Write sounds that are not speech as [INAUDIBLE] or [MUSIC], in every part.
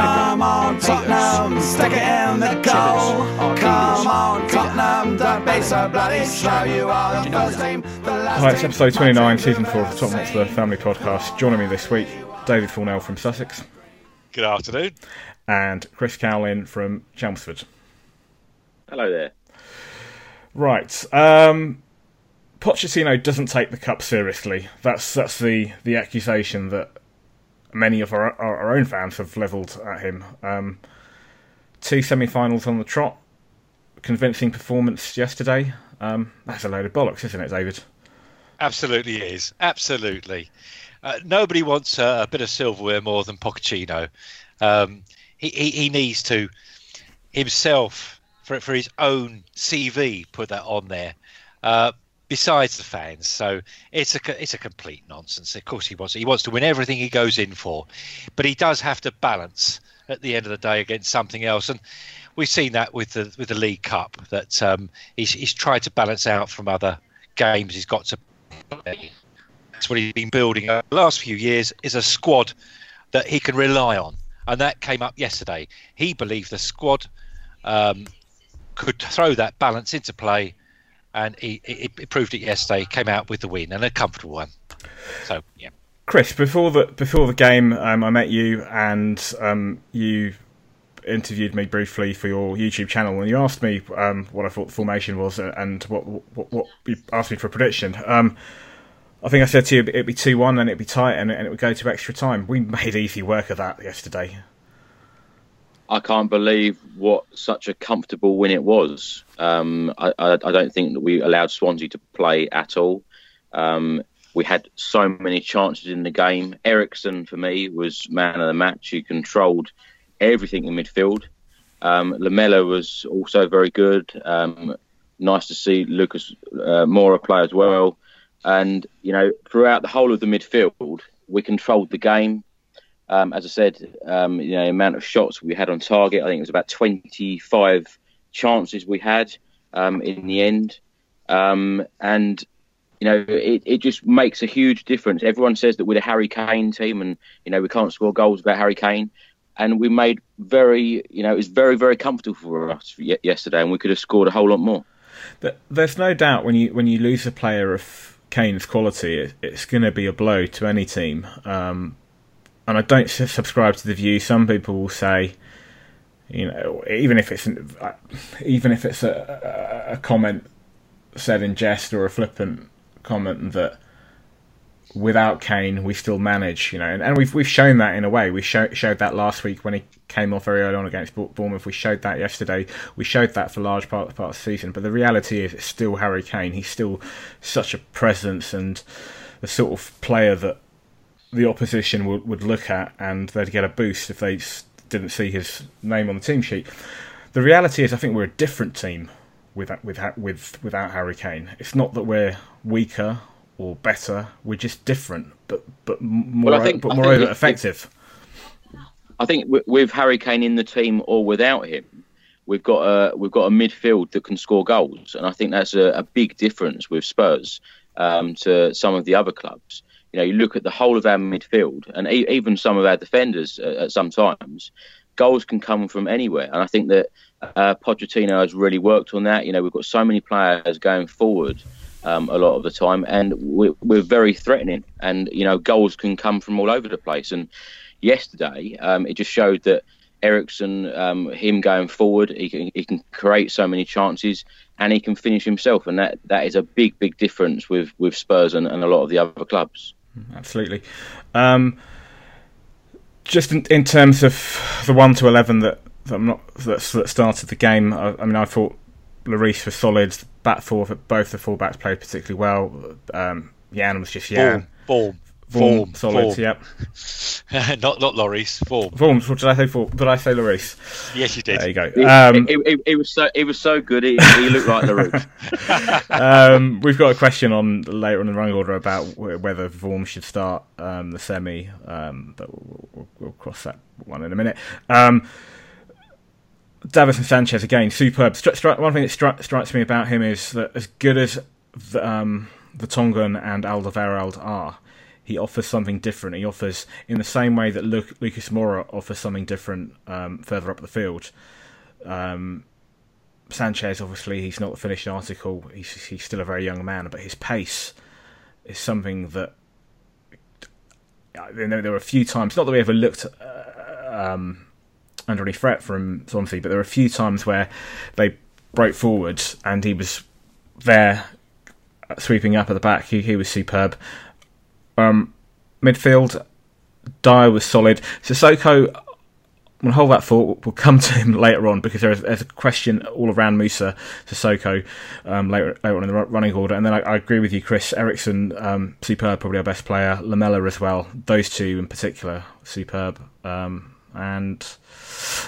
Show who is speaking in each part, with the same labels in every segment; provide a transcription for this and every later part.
Speaker 1: Come on, Tottenham, stick it in the goal. Come on, Tottenham, don't be so bloody slow. You are the first team, the last
Speaker 2: Hi, it's episode 29, season 4 of the Top Monster
Speaker 1: seen.
Speaker 2: Family Podcast. Joining me this week, David Fournel from Sussex
Speaker 3: Good afternoon.
Speaker 2: and Chris Cowlin from Chelmsford.
Speaker 4: Hello there.
Speaker 2: Right. Um, Pochettino doesn't take the cup seriously. That's that's the, the accusation that many of our, our, own fans have levelled at him. Um, two semi-finals on the trot, convincing performance yesterday. Um, that's a load of bollocks, isn't it, David?
Speaker 3: Absolutely is. Absolutely. Uh, nobody wants uh, a bit of silverware more than Pochettino. Um, he, he, he needs to himself, for, for his own CV, put that on there. Uh, besides the fans, so it's a it's a complete nonsense. Of course, he wants he wants to win everything he goes in for, but he does have to balance at the end of the day against something else. And we've seen that with the with the League Cup that um, he's he's tried to balance out from other games he's got to. That's what he's been building over the last few years is a squad that he can rely on, and that came up yesterday. He believed the squad um, could throw that balance into play, and he, he, he proved it yesterday. Came out with the win and a comfortable one. So yeah.
Speaker 2: Chris, before the before the game, um, I met you and um, you interviewed me briefly for your YouTube channel, and you asked me um, what I thought the formation was and what what, what you asked me for a prediction. Um, I think I said to you it'd be two one and it'd be tight and, and it would go to extra time. We made easy work of that yesterday.
Speaker 4: I can't believe what such a comfortable win it was. Um, I, I, I don't think that we allowed Swansea to play at all. Um, we had so many chances in the game. Eriksen, for me, was man of the match. He controlled everything in midfield. Um, Lamela was also very good. Um, nice to see Lucas uh, Moura play as well. And, you know, throughout the whole of the midfield, we controlled the game. Um, as I said, um, you know, the amount of shots we had on target, I think it was about 25 chances we had um, in the end. Um, and, you know, it, it just makes a huge difference. Everyone says that we're a Harry Kane team and, you know, we can't score goals without Harry Kane. And we made very, you know, it was very, very comfortable for us yesterday and we could have scored a whole lot more.
Speaker 2: There's no doubt when you when you lose a player of Kane's quality, it, it's going to be a blow to any team. Um, and I don't subscribe to the view. Some people will say, you know, even if it's uh, even if it's a, a a comment said in jest or a flippant comment that without Kane we still manage, you know, and, and we've we've shown that in a way. We show, showed that last week when he came off very early on against Bournemouth. We showed that yesterday. We showed that for large part part of the season. But the reality is, it's still Harry Kane. He's still such a presence and the sort of player that the opposition would, would look at and they'd get a boost if they didn't see his name on the team sheet. The reality is, I think we're a different team with with with without Harry Kane. It's not that we're weaker or better. We're just different, but but more
Speaker 4: Well, think-
Speaker 2: but moreover effective.
Speaker 4: I think with, with Harry Kane in the team or without him, we've got a we've got a midfield that can score goals, and I think that's a, a big difference with Spurs um, to some of the other clubs. You know, you look at the whole of our midfield, and e- even some of our defenders at, at some times, goals can come from anywhere, and I think that uh, Pochettino has really worked on that. You know, we've got so many players going forward. Um, a lot of the time, and we're, we're very threatening. And you know, goals can come from all over the place. And yesterday, um, it just showed that Eriksen, um, him going forward, he can he can create so many chances and he can finish himself, and that, that is a big big difference with with Spurs and, and a lot of the other clubs.
Speaker 2: Absolutely. Um, just in, in terms of the one to eleven that that, I'm not, that, that started the game, I, I mean, I thought Lloris was solid. Back four, both the fullbacks played particularly well. Um, Jan was just Jan.
Speaker 3: Boom, boom. Vorm,
Speaker 2: solid.
Speaker 3: Vorm.
Speaker 2: Yep. [LAUGHS]
Speaker 3: not not Lloris. Vorm.
Speaker 2: Vorm. What did I say? Vorm. Did I say Lloris?
Speaker 3: Yes, you did.
Speaker 2: There you go.
Speaker 4: It,
Speaker 2: Um,
Speaker 4: he, he- he was so he was so good. He, he looked like the [LAUGHS] roof.
Speaker 2: um, we've got a question on later on in the running order about whether Vorm should start um, the semi, um, but we'll, we'll, we'll cross that one in a minute. Um, Davinson Sanchez again, superb. Stri- stri- one thing that stri- strikes me about him is that as good as the, um, Vertonghen and Alderweireld are, he offers something different. He offers in the same way that Luc- Lucas Moura offers something different um, further up the field. Um, Sanchez, obviously, he's not the finished article. He's he's still a very young man, but his pace is something that. Know, there were a few times, not that we ever looked uh, um, under any threat from Swansea, but there were a few times where they broke forwards and he was there sweeping up at the back. He, he was superb. Um, midfield, Dier was solid. Sissoko, to hold that thought. We'll come to him [LAUGHS] later on because there's, there's a question all around Musa Sissoko um, later, later on in the running order. And then I, I agree with you, Chris. Eriksen, um, superb, probably our best player. Lamela as well. Those two in particular, superb. Um, and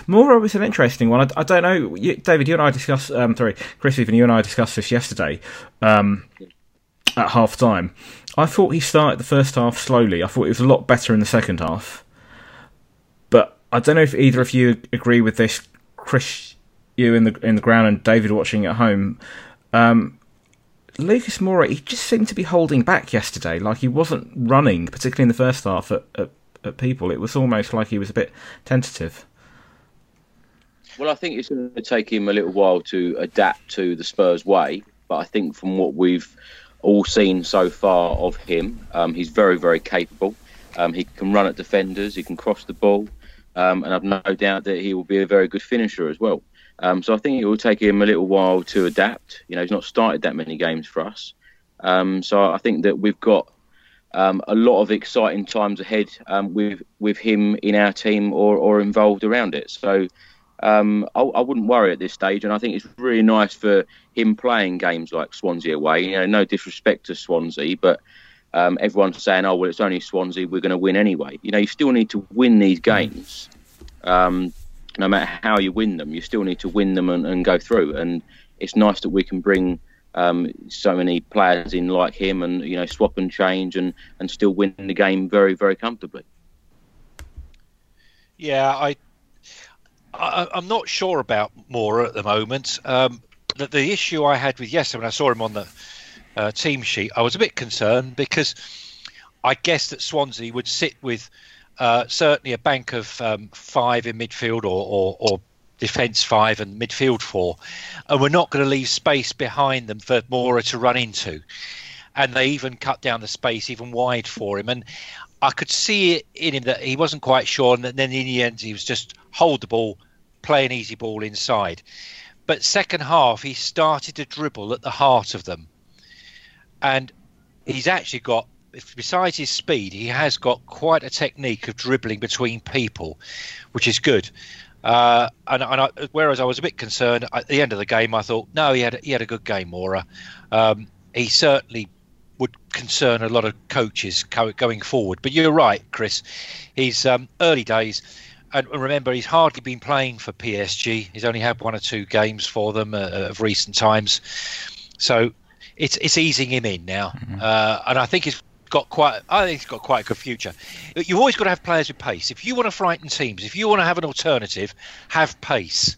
Speaker 2: Moura was an interesting one. I, I don't know, you, David. You and I discussed. Um, sorry, Chris. Even you and I discussed this yesterday um, at half time. I thought he started the first half slowly. I thought he was a lot better in the second half. But I don't know if either of you agree with this, Chris, you in the in the ground, and David watching at home. Um, Lucas Moura, he just seemed to be holding back yesterday. Like he wasn't running, particularly in the first half at, at, at people. It was almost like he was a bit tentative.
Speaker 4: Well, I think it's going to take him a little while to adapt to the Spurs way, but I think from what we've all seen so far of him, um, he's very, very capable. Um, he can run at defenders, he can cross the ball, um, and I've no doubt that he will be a very good finisher as well. Um, so I think it will take him a little while to adapt. You know, he's not started that many games for us, um, so I think that we've got um, a lot of exciting times ahead with with him in our team or, or involved around it. So um, I, I wouldn't worry at this stage, and I think it's really nice for him playing games like Swansea away. You know, no disrespect to Swansea, but um, everyone's saying, "Oh, well, it's only Swansea. We're going to win anyway." You know, you still need to win these games. Um, no matter how you win them, you still need to win them and, and go through. And it's nice that we can bring um, so many players in like him, and you know, swap and change, and and still win the game very, very comfortably.
Speaker 3: Yeah, I, I I'm not sure about Moura at the moment. Um, the, the issue I had with yesterday when I saw him on the uh, team sheet, I was a bit concerned because I guessed that Swansea would sit with uh, certainly a bank of um, five in midfield or, or, or defence five and midfield four, and we're not going to leave space behind them for Moura to run into. And they even cut down the space even wide for him. And I could see it in him that he wasn't quite sure, and then in the end he was just hold the ball, play an easy ball inside. But second half he started to dribble at the heart of them, and he's actually got. Besides his speed, he has got quite a technique of dribbling between people, which is good. Uh, and, and I, whereas I was a bit concerned at the end of the game, I thought, no, he had he had a good game, Moura. Um, he certainly would concern a lot of coaches co- going forward. But you're right, Chris. He's um, early days, and remember, he's hardly been playing for PSG. He's only had one or two games for them uh, of recent times, so it's it's easing him in now, uh, and I think he's got quite. I think he's got quite a good future. You've always got to have players with pace. If you want to frighten teams, if you want to have an alternative, have pace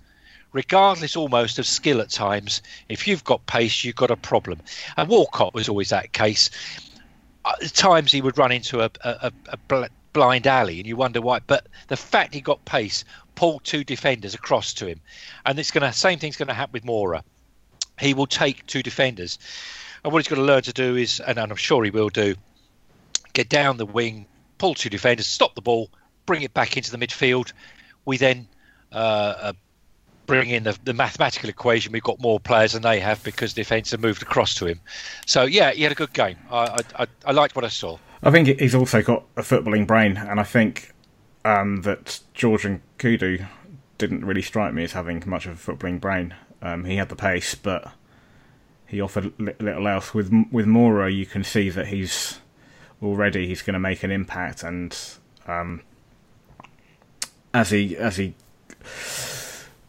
Speaker 3: regardless almost of skill at times, if you've got pace, you've got a problem. And Walcott was always that case. At times he would run into a, a, a bl- blind alley, and you wonder why. But the fact he got pace pulled two defenders across to him, and it's going to same thing's going to happen with Moura. He will take two defenders, and what he's got to learn to do is, and I'm sure he will do, get down the wing, pull two defenders, stop the ball, bring it back into the midfield. We then uh, uh, bring in the, the mathematical equation, we've got more players than they have because the defence have moved across to him. So yeah, he had a good game. I I, I, liked what I saw.
Speaker 2: I think he's also got a footballing brain, and I think um, that George and Kudu didn't really strike me as having much of a footballing brain. Um, he had the pace, but he offered little else. With with Moura, you can see that he's already he's going to make an impact, and um, as he as he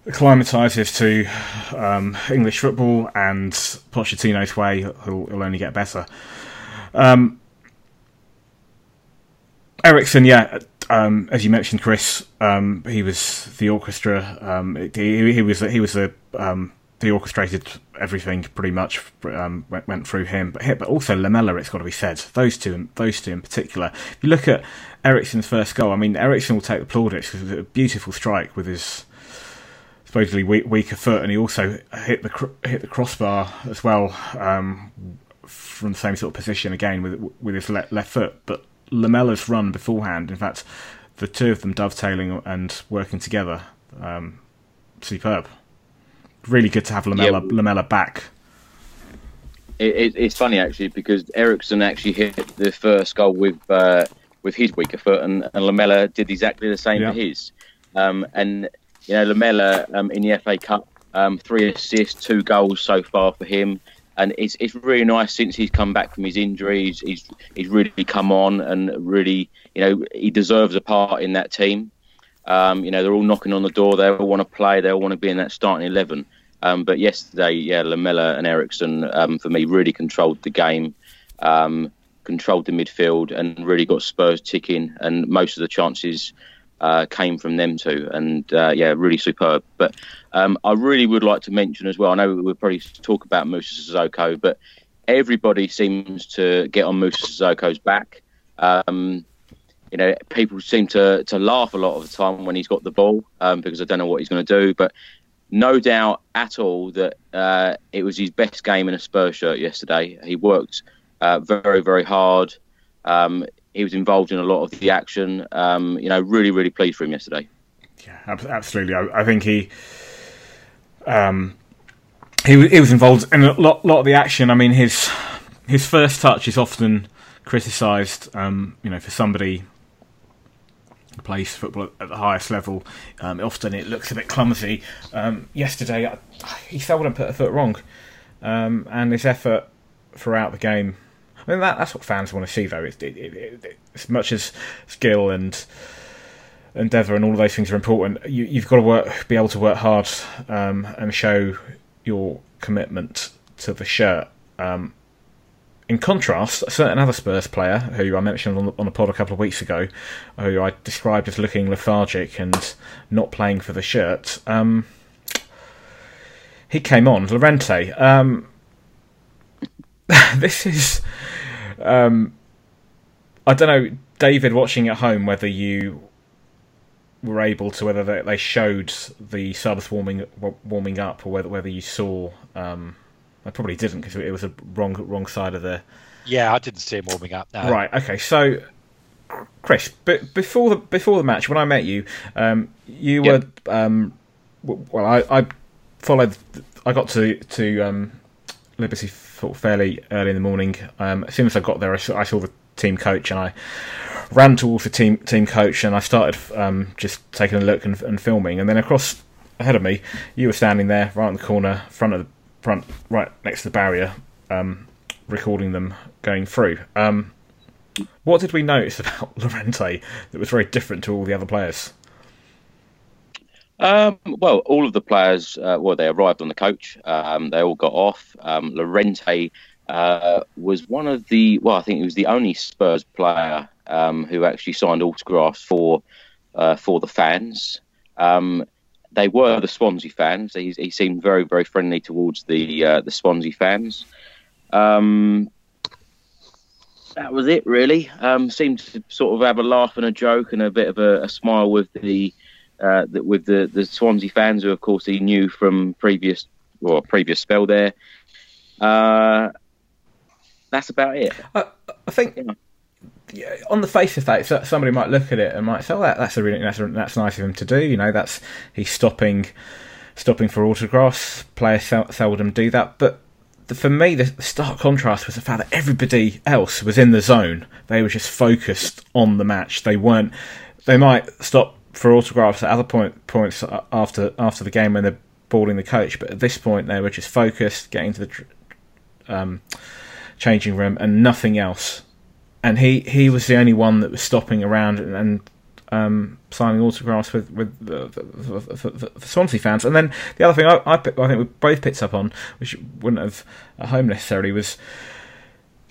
Speaker 2: acclimatizes to um, English football and Pochettino's way, he'll, he'll only get better. Um, Eriksen, yeah, um, as you mentioned, Chris, um, he was the orchestra. Um, he, he, was he was the um, he orchestrated everything pretty much. Um, went, went, through him, but but also Lamela. It's got to be said, those two, those two in particular. If you look at Eriksen's first goal, I mean, Eriksen will take the plaudits because it was a beautiful strike with his supposedly weak, weaker foot, and he also hit the hit the crossbar as well um, from the same sort of position again with with his left, left foot, but Lamela's run beforehand. In fact, the two of them dovetailing and working together, um, superb. Really good to have Lamela yeah. Lamela back.
Speaker 4: It, it, it's funny actually because Eriksen actually hit the first goal with uh, with his weaker foot, and, and Lamela did exactly the same yeah. for his. Um, and you know, Lamela um, in the FA Cup, um, three assists, two goals so far for him and it's it's really nice since he's come back from his injuries. He's he's really come on and really you know he deserves a part in that team. Um, you know they're all knocking on the door. They all want to play. They all want to be in that starting eleven. Um, but yesterday, yeah, Lamela and Eriksen um, for me really controlled the game, um, controlled the midfield, and really got Spurs ticking. And most of the chances uh, came from them too, and uh, yeah, really superb. But um, I really would like to mention as well. I know we'll probably talk about Musa Sissoko, but everybody seems to get on Musa Sissoko's back. Um, you know, people seem to to laugh a lot of the time when he's got the ball um, because I don't know what he's going to do, but. No doubt at all that uh, it was his best game in a Spurs shirt yesterday. He worked uh, very, very hard. Um, he was involved in a lot of the action. Um, you know, really, really pleased for him yesterday.
Speaker 2: Yeah, absolutely. I, I think he, um, he he was involved in a lot, lot of the action. I mean, his his first touch is often criticised. Um, you know, for somebody who plays football at the highest level, um, often it looks a bit clumsy. Um, yesterday, he seldom put a foot wrong, um, and his effort throughout the game I mean, that, that's what fans want to see, though. It, it, it, as much as skill and endeavour and all of those things are important, you, have got to work, be able to work hard um, and show your commitment to the shirt. Um, in contrast, a certain other Spurs player who I mentioned on the, on the pod a couple of weeks ago, who I described as looking lethargic and not playing for the shirt, um, he came on, Llorente. Um, [LAUGHS] this is um, I don't know, David, watching at home, whether you were able to whether they, they showed the subs warming warming up, or whether whether you saw. Um, I probably didn't because it was a wrong wrong side of the.
Speaker 3: Yeah, I didn't see him warming up. No.
Speaker 2: Right. Okay. So, Chris, but before the before the match, when I met you, um, you yep. were um, well. I, I followed. I got to to um, Liberty fairly early in the morning. Um, as soon as I got there, I saw, I saw, the team coach and I ran towards the team team coach and I started um, just taking a look and, and, filming. And then across ahead of me, you were standing there, right in the corner, front of the front, right next to the barrier, um, recording them going through. Um, what did we notice [LAUGHS] about Llorente that was very different to all the other players?
Speaker 4: Um, well, all of the players, uh, well, they arrived on the coach. Um, they all got off. Um, Llorente uh, was one of the, well, I think he was the only Spurs player um, who actually signed autographs for uh, for the fans. Um, they were the Swansea fans. He, he, seemed very, very friendly towards the uh, the Swansea fans. Um, that was it, really. seemed to sort of have a laugh and a joke and a bit of a, a smile with the uh, that with the, the Swansea fans, who of course he knew from previous or previous spell there. Uh, that's about it.
Speaker 2: I, I think. Yeah. on the face of that, somebody might look at it and might say, "Oh, that, that's a really that's, a, that's nice of him to do." You know, that's he's stopping stopping for autographs. Players seldom do that, but the, for me, the, the stark contrast was the fact that everybody else was in the zone. They were just focused on the match. They weren't. They might stop for autographs at other point, points after after the game when they're boarding the coach. But at this point, they were just focused, getting to the um, changing room, and nothing else. and he, he was the only one that was stopping around and, and um, signing autographs with with the, the, the, the, Swansea fans. And then the other thing I, I, I, think we both picked up on, which wouldn't have at home necessarily, was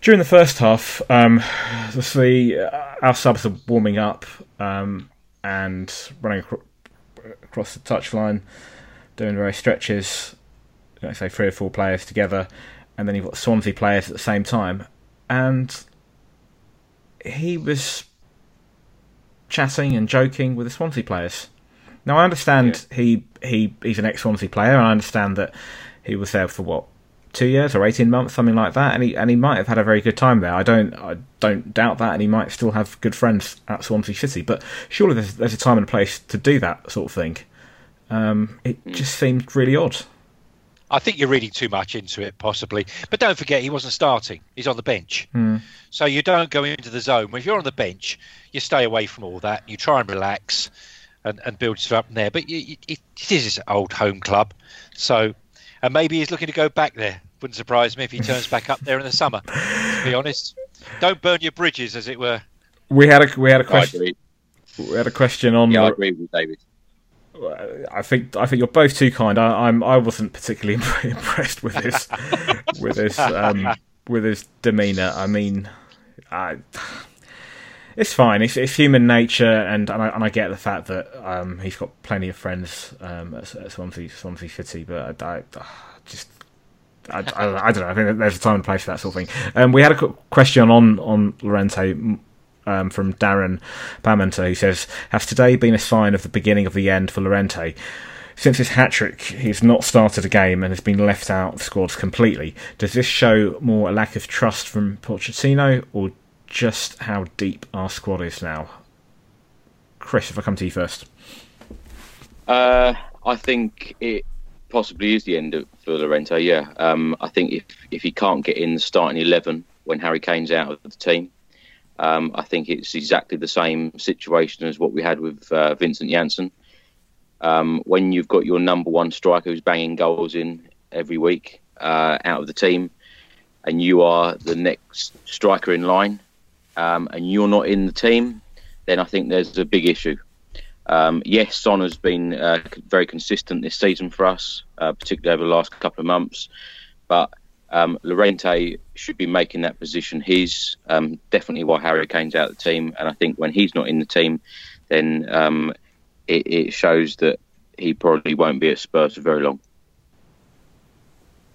Speaker 2: during the first half. Um, [SIGHS] the uh, our subs are warming up um, and running acro- across the touchline, doing various stretches. Let's say three or four players together, and then you've got Swansea players at the same time, and he was chatting and joking with the Swansea players. Now I understand yeah. he he he's an ex Swansea player, and I understand that he was there for what two years or eighteen months, something like that, and he and he might have had a very good time there. I don't I don't doubt that, and he might still have good friends at Swansea City. But surely there's there's a time and a place to do that sort of thing. Um, it mm. just seemed really odd.
Speaker 3: I think you're reading too much into it, possibly. But don't forget, he wasn't starting. He's on the bench.
Speaker 2: Mm.
Speaker 3: So you don't go into the zone. If you're on the bench, you stay away from all that. You try and relax and, and build stuff up there. But you, you, it is his old home club. So, and maybe he's looking to go back there. Wouldn't surprise me if he turns back up there in the summer, to be honest. Don't burn your bridges, as it were.
Speaker 2: We had a we had a question. We had a question on.
Speaker 4: Yeah, I agree with David.
Speaker 2: I think I think you're both too kind. I, I'm I wasn't particularly [LAUGHS] impressed with his with his um, [LAUGHS] with his demeanour. I mean, I, it's fine. It's, it's human nature, and and I, and I get the fact that um, he's got plenty of friends um, at, at Swansea Swansea City, but I, I just. I, I, I, don't know. I think there's a time and place for that sort of thing. Um, we had a question on on Llorente um, from Darren Bamenter, who says, Has today been a sign of the beginning of the end for Llorente? Since his hat trick, he's not started a game and has been left out of squads completely. Does this show more a lack of trust from Pochettino or just how deep our squad is now? Chris, if I come to you first.
Speaker 4: Uh, I think it possibly is the end of, for Llorente, yeah. Um, I think if, if he can't get in the starting 11 when Harry Kane's out of the team, um, I think it's exactly the same situation as what we had with uh, Vincent Janssen. Um, when you've got your number one striker who's banging goals in every week uh, out of the team, and you are the next striker in line, um, and you're not in the team, then I think there's a big issue. Um, yes, Son has been uh, very consistent this season for us, uh, particularly over the last couple of months, but um, Llorente should be making that position his. Um, definitely why Harry Kane's out of the team, and I think when he's not in the team, then um, it, it, shows that he probably won't be at Spurs for very long.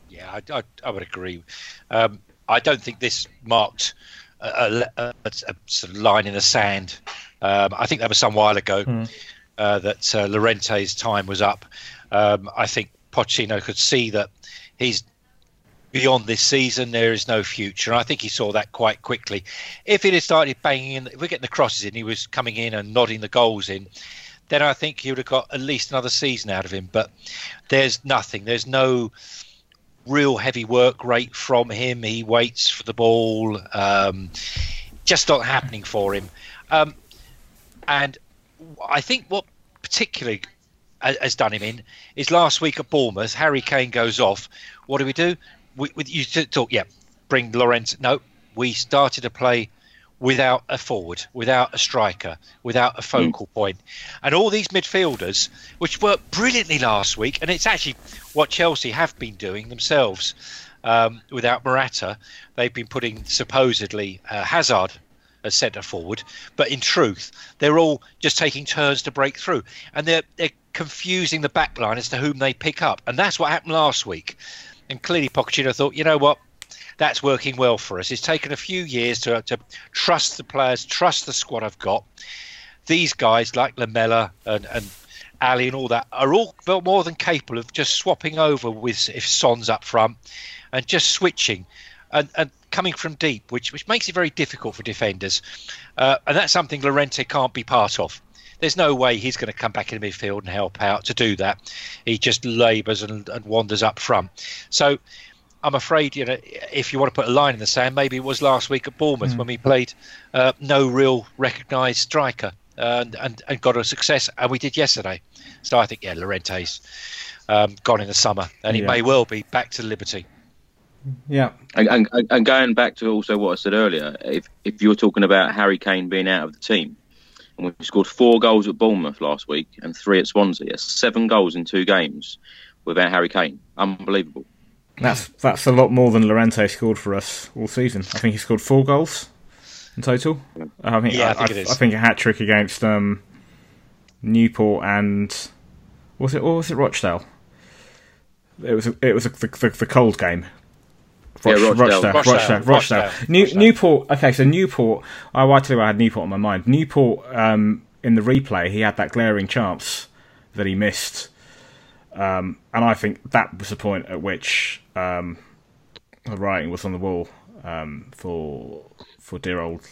Speaker 3: Yeah, I, I, I would agree. Um, I don't think this marked a, a, a, sort of line in the sand. Um, I think that was some while ago mm. uh, that uh, Llorente's time was up. Um, I think Pochettino could see that he's beyond this season, there is no future. And I think he saw that quite quickly. If he had started banging in, if we're getting the crosses in, he was coming in and nodding the goals in, then I think he would have got at least another season out of him. But there's nothing. There's no real heavy work rate from him. He waits for the ball. Um, just not happening for him. Um, and I think what particularly has done him in is last week at Bournemouth, Harry Kane goes off. What do we do? we, we you talk, yeah, bring Llorente. No, we started to play without a forward, without a striker, without a focal mm. point. And all these midfielders, which worked brilliantly last week, and it's actually what Chelsea have been doing themselves um, without Morata. They've been putting supposedly uh, Hazard as centre forward, but in truth, they're all just taking turns to break through. And they're, they're confusing the backline as to whom they pick up. And that's what happened last week. And clearly, Pochettino thought, you know what, that's working well for us. It's taken a few years to, to trust the players, trust the squad I've got. These guys like Lamela and, and Alli and all that are all more than capable of just swapping over with if Son's up front and just switching and, and coming from deep, which which makes it very difficult for defenders. Uh, and that's something Llorente can't be part of. There's no way he's going to come back in the midfield and help out to do that. He just labours and, and wanders up front. So I'm afraid, you know, if you want to put a line in the sand, maybe it was last week at Bournemouth mm. when we played uh, no real recognised striker and, and, and got a success, and we did yesterday. So I think, yeah, Llorente's um, gone in the summer, and he yeah. may well be back to Liberty.
Speaker 2: Yeah.
Speaker 4: And, and, and, going back to also what I said earlier, if if you're talking about Harry Kane being out of the team, and we scored four goals at Bournemouth last week and three at Swansea, seven goals in two games without Harry Kane, unbelievable.
Speaker 2: That's that's a lot more than Llorente scored for us all season. I think he scored four goals in total. I think,
Speaker 3: yeah,
Speaker 2: I,
Speaker 3: I think,
Speaker 2: I, I think a hat trick against um, Newport and was it or was it Rochdale? It was a, it was a, the, the, the cold game.
Speaker 4: Roch, yeah, Rochdale.
Speaker 2: Rochdale, Rochdale, Rochdale, New, Newport. Okay, so Newport. I oh, I had Newport on my mind. Newport um, in the replay, he had that glaring chance that he missed, um, and I think that was the point at which um, the writing was on the wall um, for for dear old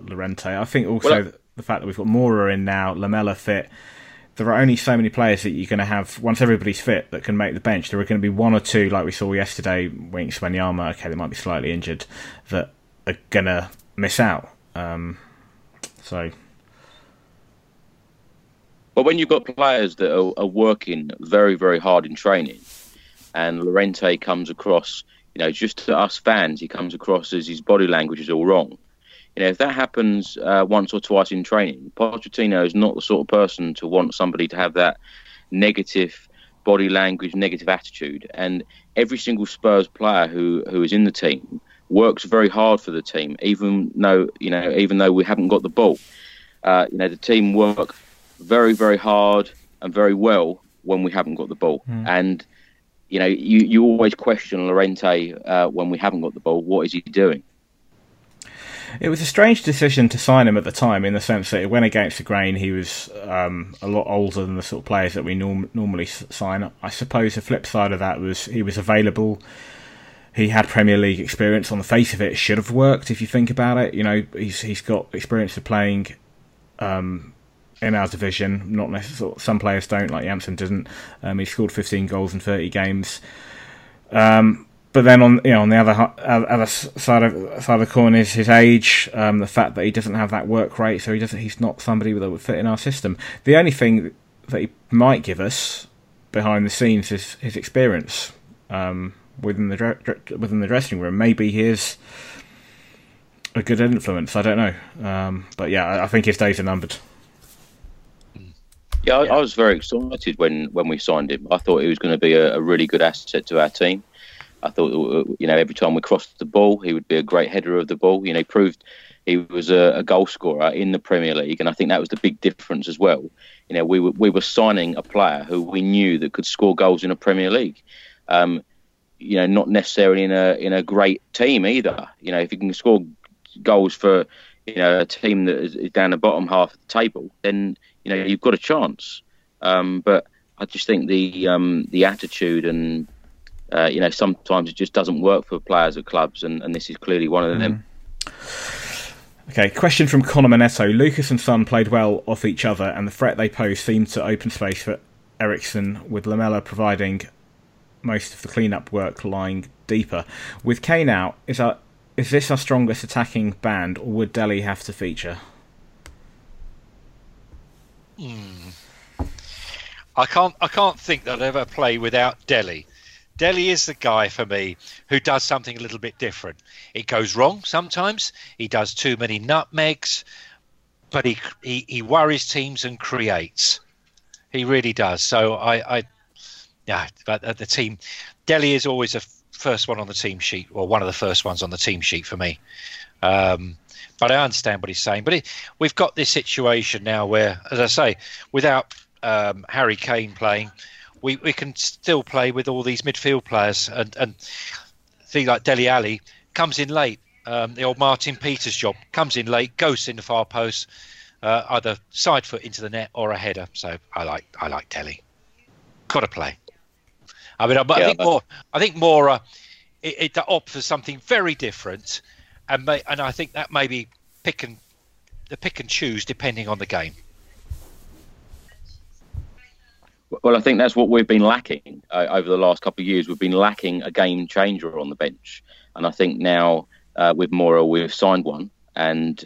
Speaker 2: Llorente. I think also well, the fact that we've got Moura in now, Lamela fit there are only so many players that you're going to have once everybody's fit that can make the bench. There are going to be one or two, like we saw yesterday, Winks Wanyama. Okay, they might be slightly injured, that are going to miss out. Um, so.
Speaker 4: But when you've got players that are, are, working very, very hard in training, and Llorente comes across, you know, just to us fans, he comes across as his body language is all wrong you know, if that happens uh, once or twice in training, Pochettino is not the sort of person to want somebody to have that negative body language, negative attitude. And every single Spurs player who who is in the team works very hard for the team, even though you know, even though we haven't got the ball. Uh, you know, the team work very, very hard and very well when we haven't got the ball. Mm. And you know, you, you always question Llorente uh, when we haven't got the ball. What is he doing?
Speaker 2: It was a strange decision to sign him at the time, in the sense that it went against the grain. He was um, a lot older than the sort of players that we norm- normally sign. I suppose the flip side of that was he was available. He had Premier League experience. On the face of it, it should have worked if you think about it. You know, he's he's got experience of playing um, in our division. Not necessarily some players don't, like Janssen didn't. Um, he scored 15 goals in 30 games. Um, but then on you know on the other other side of side of the coin is his age, um, the fact that he doesn't have that work rate, so he doesn't. He's not somebody that would fit in our system. The only thing that he might give us behind the scenes is his experience um, within the within the dressing room. Maybe he is a good influence. I don't know, um, but yeah, I, I think his days are numbered.
Speaker 4: Yeah, I, I, was very excited when, when we signed him. I thought he was going to be a, a really good asset to our team. I thought, you know, every time we crossed the ball, he would be a great header of the ball. You know, he proved he was a, a, goal scorer in the Premier League, and I think that was the big difference as well. You know, we were we were signing a player who we knew that could score goals in a Premier League. Um, you know, not necessarily in a in a great team either. You know, if you can score goals for you know a team that is down the bottom half of the table, then you know you've got a chance. Um, but I just think the um, the attitude and uh, you know, sometimes it just doesn't work for players at clubs, and, and this is clearly one of them.
Speaker 2: Mm. Okay, question from Connor Manetto. Lucas and Son played well off each other, and the threat they posed seemed to open space for Eriksen, with Lamela providing most of the clean-up work lying deeper. With Kane out, is our, is this our strongest attacking band, or would Dele have to feature?
Speaker 3: Mm. I can't. I can't think that I'd ever play without Dele. Dele is the guy for me who does something a little bit different. It goes wrong sometimes. He does too many nutmegs, but he he, he worries teams and creates. He really does. So I, I yeah, but the team, Dele is always the first one on the team sheet, or one of the first ones on the team sheet for me. Um, but I understand what he's saying. But it, we've got this situation now where, as I say, without um, Harry Kane playing, we, we can still play with all these midfield players and and thing like Dele Alli comes in late. Um, the old Martin Peters job comes in late, goes in the far post, uh, either side foot into the net or a header. So I like I like Dele. Got to play. I mean, I, yeah, I think more. I think more. Uh, it, it offers something very different, and may, and I think that maybe pick and the pick and choose depending on the game.
Speaker 4: Well, I think that's what we've been lacking uh, over the last couple of years. We've been lacking a game changer on the bench, and I think now uh, with Moura we've signed one, and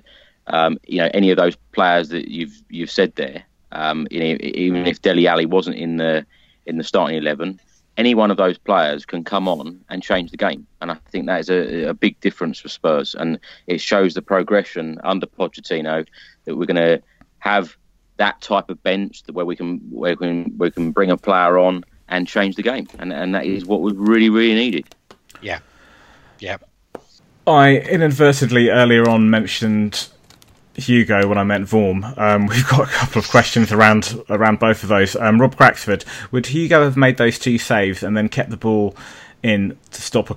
Speaker 4: um, you know any of those players that you've you've said there, um, you know, even if Dele Alli wasn't in the in the starting eleven, any one of those players can come on and change the game. And I think that is a, a big difference for Spurs. And it shows the progression under Pochettino that we're going to have that type of bench where we can where we can we can bring a player on and change the game. And and that is what we really really needed.
Speaker 3: Yeah, yeah.
Speaker 2: I inadvertently earlier on mentioned Hugo when I meant Vorm. Um, [LAUGHS] we've got a couple of questions around around both of those. Um, Rob Cracksford, would Hugo have made those two saves and then kept the ball in to stop a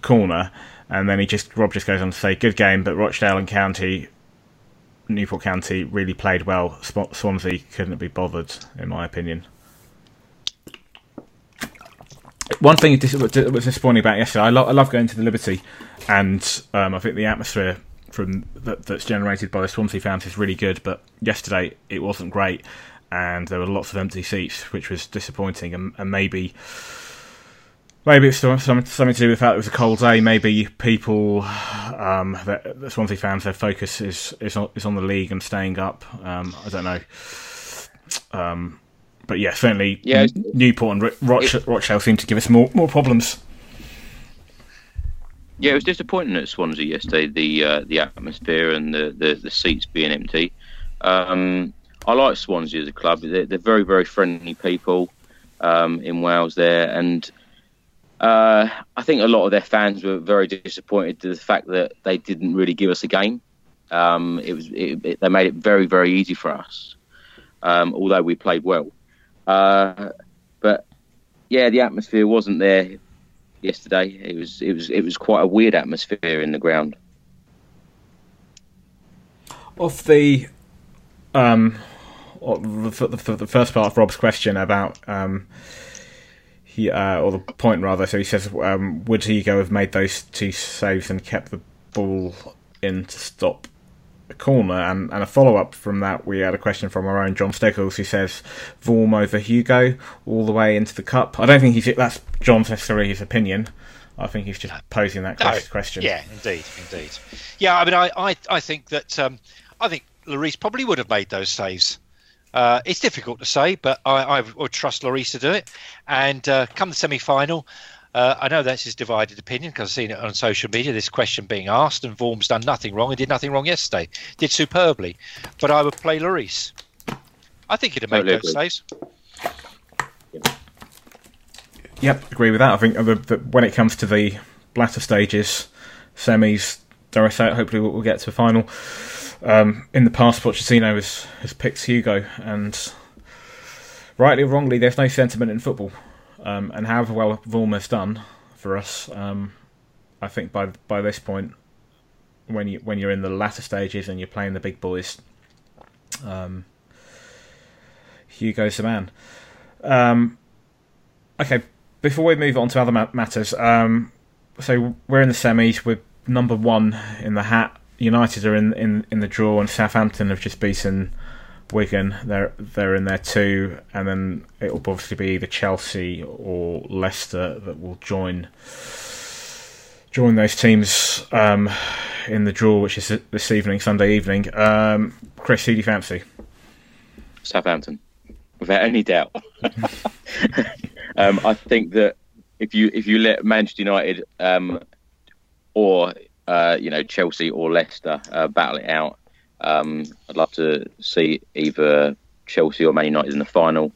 Speaker 2: corner? And then he just Rob just goes on to say, "Good game, but Rochdale and County, Newport County really played well. Swansea couldn't be bothered, in my opinion." One thing that was disappointing about yesterday, I, lo- I love going to the Liberty, and um, I think the atmosphere from that, that's generated by the Swansea fans is really good. But yesterday it wasn't great, and there were lots of empty seats, which was disappointing. And, and maybe maybe it's something, something to do with the fact it was a cold day. Maybe people, um, the, the Swansea fans, their focus is is on, is on the league and staying up. Um, I don't know. Um, but yeah, certainly yeah, Newport and Rochdale seem to give us more more problems.
Speaker 4: Yeah, it was disappointing at Swansea yesterday. The uh, the atmosphere and the, the, the seats being empty. Um, I like Swansea as a club. They're, they're very very friendly people um, in Wales there, and uh, I think a lot of their fans were very disappointed to the fact that they didn't really give us a game. Um, it was it, it, they made it very very easy for us, um, although we played well. Uh, but yeah, the atmosphere wasn't there yesterday. It was it was it was quite a weird atmosphere in the ground.
Speaker 2: Of the um, the, the, first part of Rob's question about um, he uh, or the point rather. So he says, um, would Hugo have made those two saves and kept the ball in to stop corner? And, and a follow up from that, we had a question from our own John Steggles who says Vorm over Hugo all the way into the cup. I don't think he's that's John's necessarily his opinion. I think he's just posing that no, question.
Speaker 3: Yeah, indeed, indeed. Yeah, I mean, I, I, I think that um, I think Lloris probably would have made those saves. Uh, it's difficult to say, but I, I would trust Lloris to do it. And uh, come the semi final, uh, I know that's his divided opinion because I've seen it on social media. This question being asked, and Vorm's done nothing wrong. He did nothing wrong yesterday. Did superbly, but I would play Lloris. I think he'd have made totally those saves.
Speaker 2: Yep, agree with that. I think the, the, when it comes to the latter stages, semis, dare I say it, hopefully we'll, we'll get to a final. Um, in the past, Pochettino has, has picked Hugo, and rightly or wrongly, there's no sentiment in football. Um, and however well Vorm has done for us, um, I think by by this point, when you when you're in the latter stages and you're playing the big boys, um, Hugo's the man. Um, okay, before we move on to other matters, um, so we're in the semis. We're number one in the hat. United are in in, in the draw, and Southampton have just beaten Wigan, they're they're in there too, and then it will obviously be either Chelsea or Leicester that will join join those teams um, in the draw, which is this evening, Sunday evening. Um, Chris, who do you fancy?
Speaker 4: Southampton, without any doubt. [LAUGHS] um, I think that if you if you let Manchester United um, or uh, you know Chelsea or Leicester uh, battle it out um, I'd love to see either Chelsea or Man United in the final,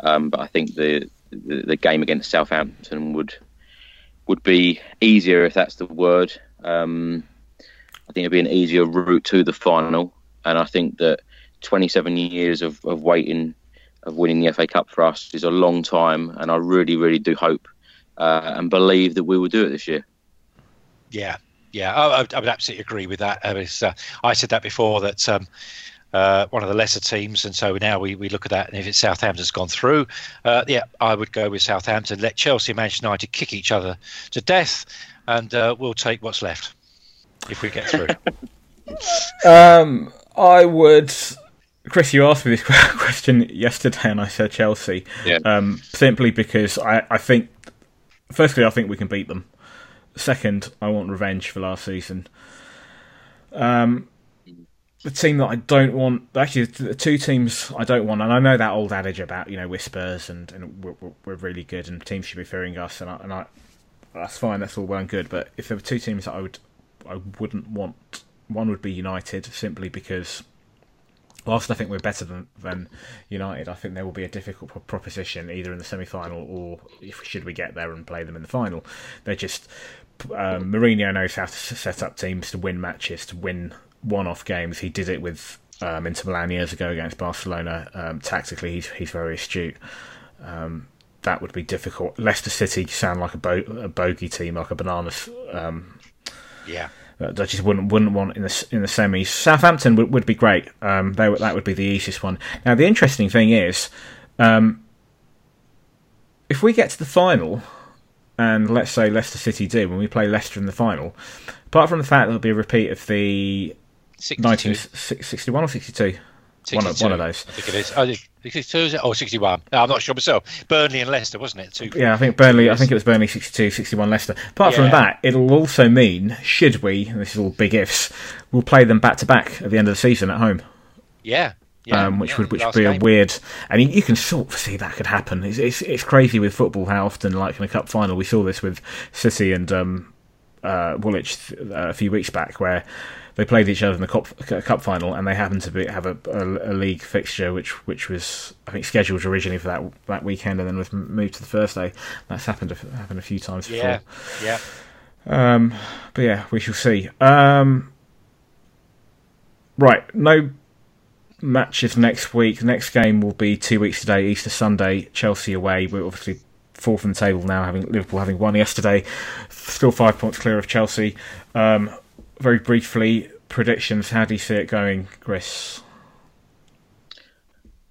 Speaker 4: um, but I think the, the, the game against Southampton would would be easier if that's the word. Um, I think it'd be an easier route to the final, and I think that 27 years of, of waiting of winning the FA Cup for us is a long time, and I really, really do hope uh, and believe that we will do it this year.
Speaker 3: Yeah, yeah, I, I, would absolutely agree with that. Uh, uh, I said that before that um, uh, one of the lesser teams, and so now we, we look at that. And if it's Southampton's gone through, uh, yeah, I would go with Southampton. Let Chelsea and Manchester United kick each other to death, and uh, we'll take what's left if we get through. [LAUGHS]
Speaker 2: um, I would. Chris, you asked me this [LAUGHS] question yesterday, and I said Chelsea.
Speaker 4: Yeah.
Speaker 2: Um, simply because I, I think, firstly, I think we can beat them. Second, I want revenge for last season. Um, the team that I don't want, actually, the two teams I don't want, and I know that old adage about you know whispers and and we're, we're really good and teams should be fearing us, and I, and I that's fine, that's all well and good. But if there were two teams that I would I wouldn't want, one would be United simply because. Whilst I think we're better than, than United, I think there will be a difficult proposition either in the semi final or if should we get there and play them in the final. They're just um, Mourinho knows how to set up teams to win matches, to win one-off games. He did it with um, Inter Milan years ago against Barcelona. Um, tactically, he's he's very astute. Um, that would be difficult. Leicester City sound like a, bo- a bogey team, like a banana. Um,
Speaker 3: yeah.
Speaker 2: I just wouldn't wouldn't want in the in the semis. Southampton would, would be great. Um, they, that would be the easiest one. Now the interesting thing is, um, if we get to the final, and let's say Leicester City do when we play Leicester in the final, apart from the fact that it'll be a repeat of the 1961 or 62? One of, one of those.
Speaker 3: I think it is. Oh, 62 is it? Oh, 61. No, I'm not sure myself. Burnley and Leicester, wasn't it? Two,
Speaker 2: yeah, I think Burnley. I think it was Burnley 62, 61 Leicester. Apart yeah. from that, it'll also mean, should we, this is all big ifs, we'll play them back to back at the end of the season at home.
Speaker 3: Yeah.
Speaker 2: Yeah, um, which yeah, would which would be game. a weird, and you, you, can sort of see that could happen. It's, it's, it's crazy with football how often, like in a cup final, we saw this with City and um, uh, Woolwich uh, a few weeks back, where they played each other in the cup, cup final, and they happened to be, have a, a, a, league fixture, which which was I think scheduled originally for that that weekend, and then was moved to the Thursday. That's happened happened a few times before.
Speaker 3: Yeah, yeah.
Speaker 2: Um, but yeah, we shall see. Um, right, no matches next week. The next game will be two weeks today, Easter Sunday, Chelsea away. We're obviously fourth in the table now, having Liverpool having won yesterday, still five points clear of Chelsea. Um, very briefly, predictions. How do you see it going, Chris?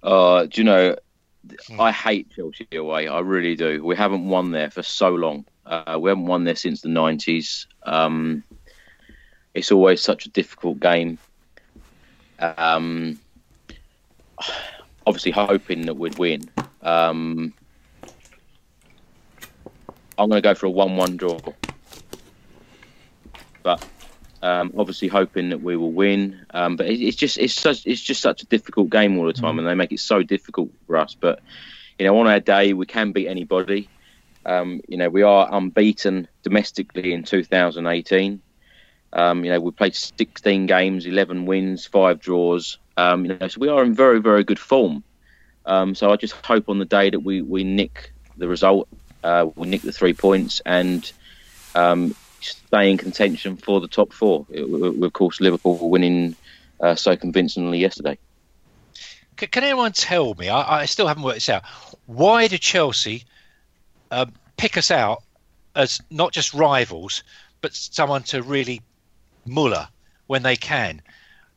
Speaker 4: Uh, do you know? I hate Chelsea away. I really do. We haven't won there for so long. Uh, we haven't won there since the nineties. Um, it's always such a difficult game. Um, obviously, hoping that we'd win. Um, I'm going to go for a one-one draw, but um, obviously, hoping that we will win, um, but it, it's just it's such it's just such a difficult game all the time, mm. and they make it so difficult for us. But you know, on our day, we can beat anybody. Um, you know, we are unbeaten domestically in 2018. Um, you know, we played 16 games, 11 wins, five draws. Um, you know, so we are in very very good form. Um, so I just hope on the day that we we nick the result, uh, we nick the three points, and um, stay in contention for the top four. It, of course, Liverpool were winning uh, so convincingly yesterday.
Speaker 3: Can, can, anyone tell me? I, I, still haven't worked this out. Why did Chelsea um, pick us out as not just rivals, but someone to really muller when they can?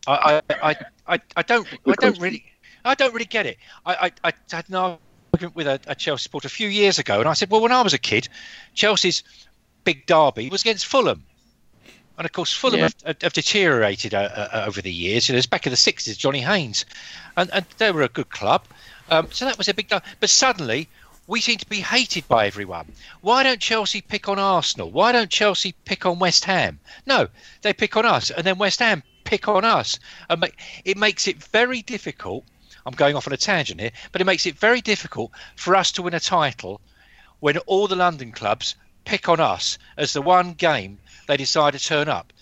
Speaker 3: I, I, I, I don't, I don't really, I don't really get it. I, I, I had an argument with a, a Chelsea supporter a few years ago, and I said, well, when I was a kid, Chelsea's big derby was against Fulham. And of course, Fulham yeah. have, have, deteriorated uh, uh, over the years. You know, it's back in the 60s, Johnny Haynes. And, and they were a good club. Um, so that was a big. But suddenly, we seem to be hated by everyone. Why don't Chelsea pick on Arsenal? Why don't Chelsea pick on West Ham? No, they pick on us. And then West Ham pick on us. And it makes it very difficult. I'm going off on a tangent here, but it makes it very difficult for us to win a title when all the London clubs pick on us as the one game they decide to turn up.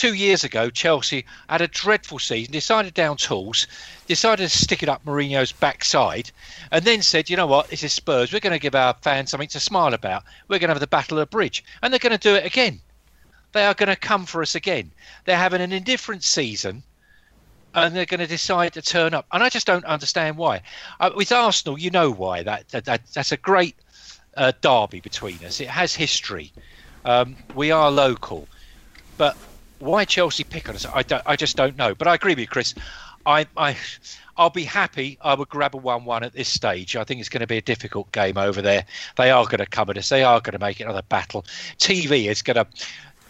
Speaker 3: Two years ago, Chelsea had a dreadful season, decided down tools, decided to stick it up Mourinho's backside, and then said, you know what, this is Spurs. We're going to give our fans something to smile about. We're going to have the Battle of the Bridge. And they're going to do it again. They are going to come for us again. They're having an indifferent season and they're going to decide to turn up. And I just don't understand why. Uh, with Arsenal, you know why. That, that, that That's a great uh, derby between us. It has history. Um, we are local, but why Chelsea pick on us? I, don't, I just don't know. But I agree with you, Chris. I, I, I'll be happy. I would grab a one-one at this stage. I think it's going to be a difficult game over there. They are going to come at us. They are going to make it another battle. TV is going to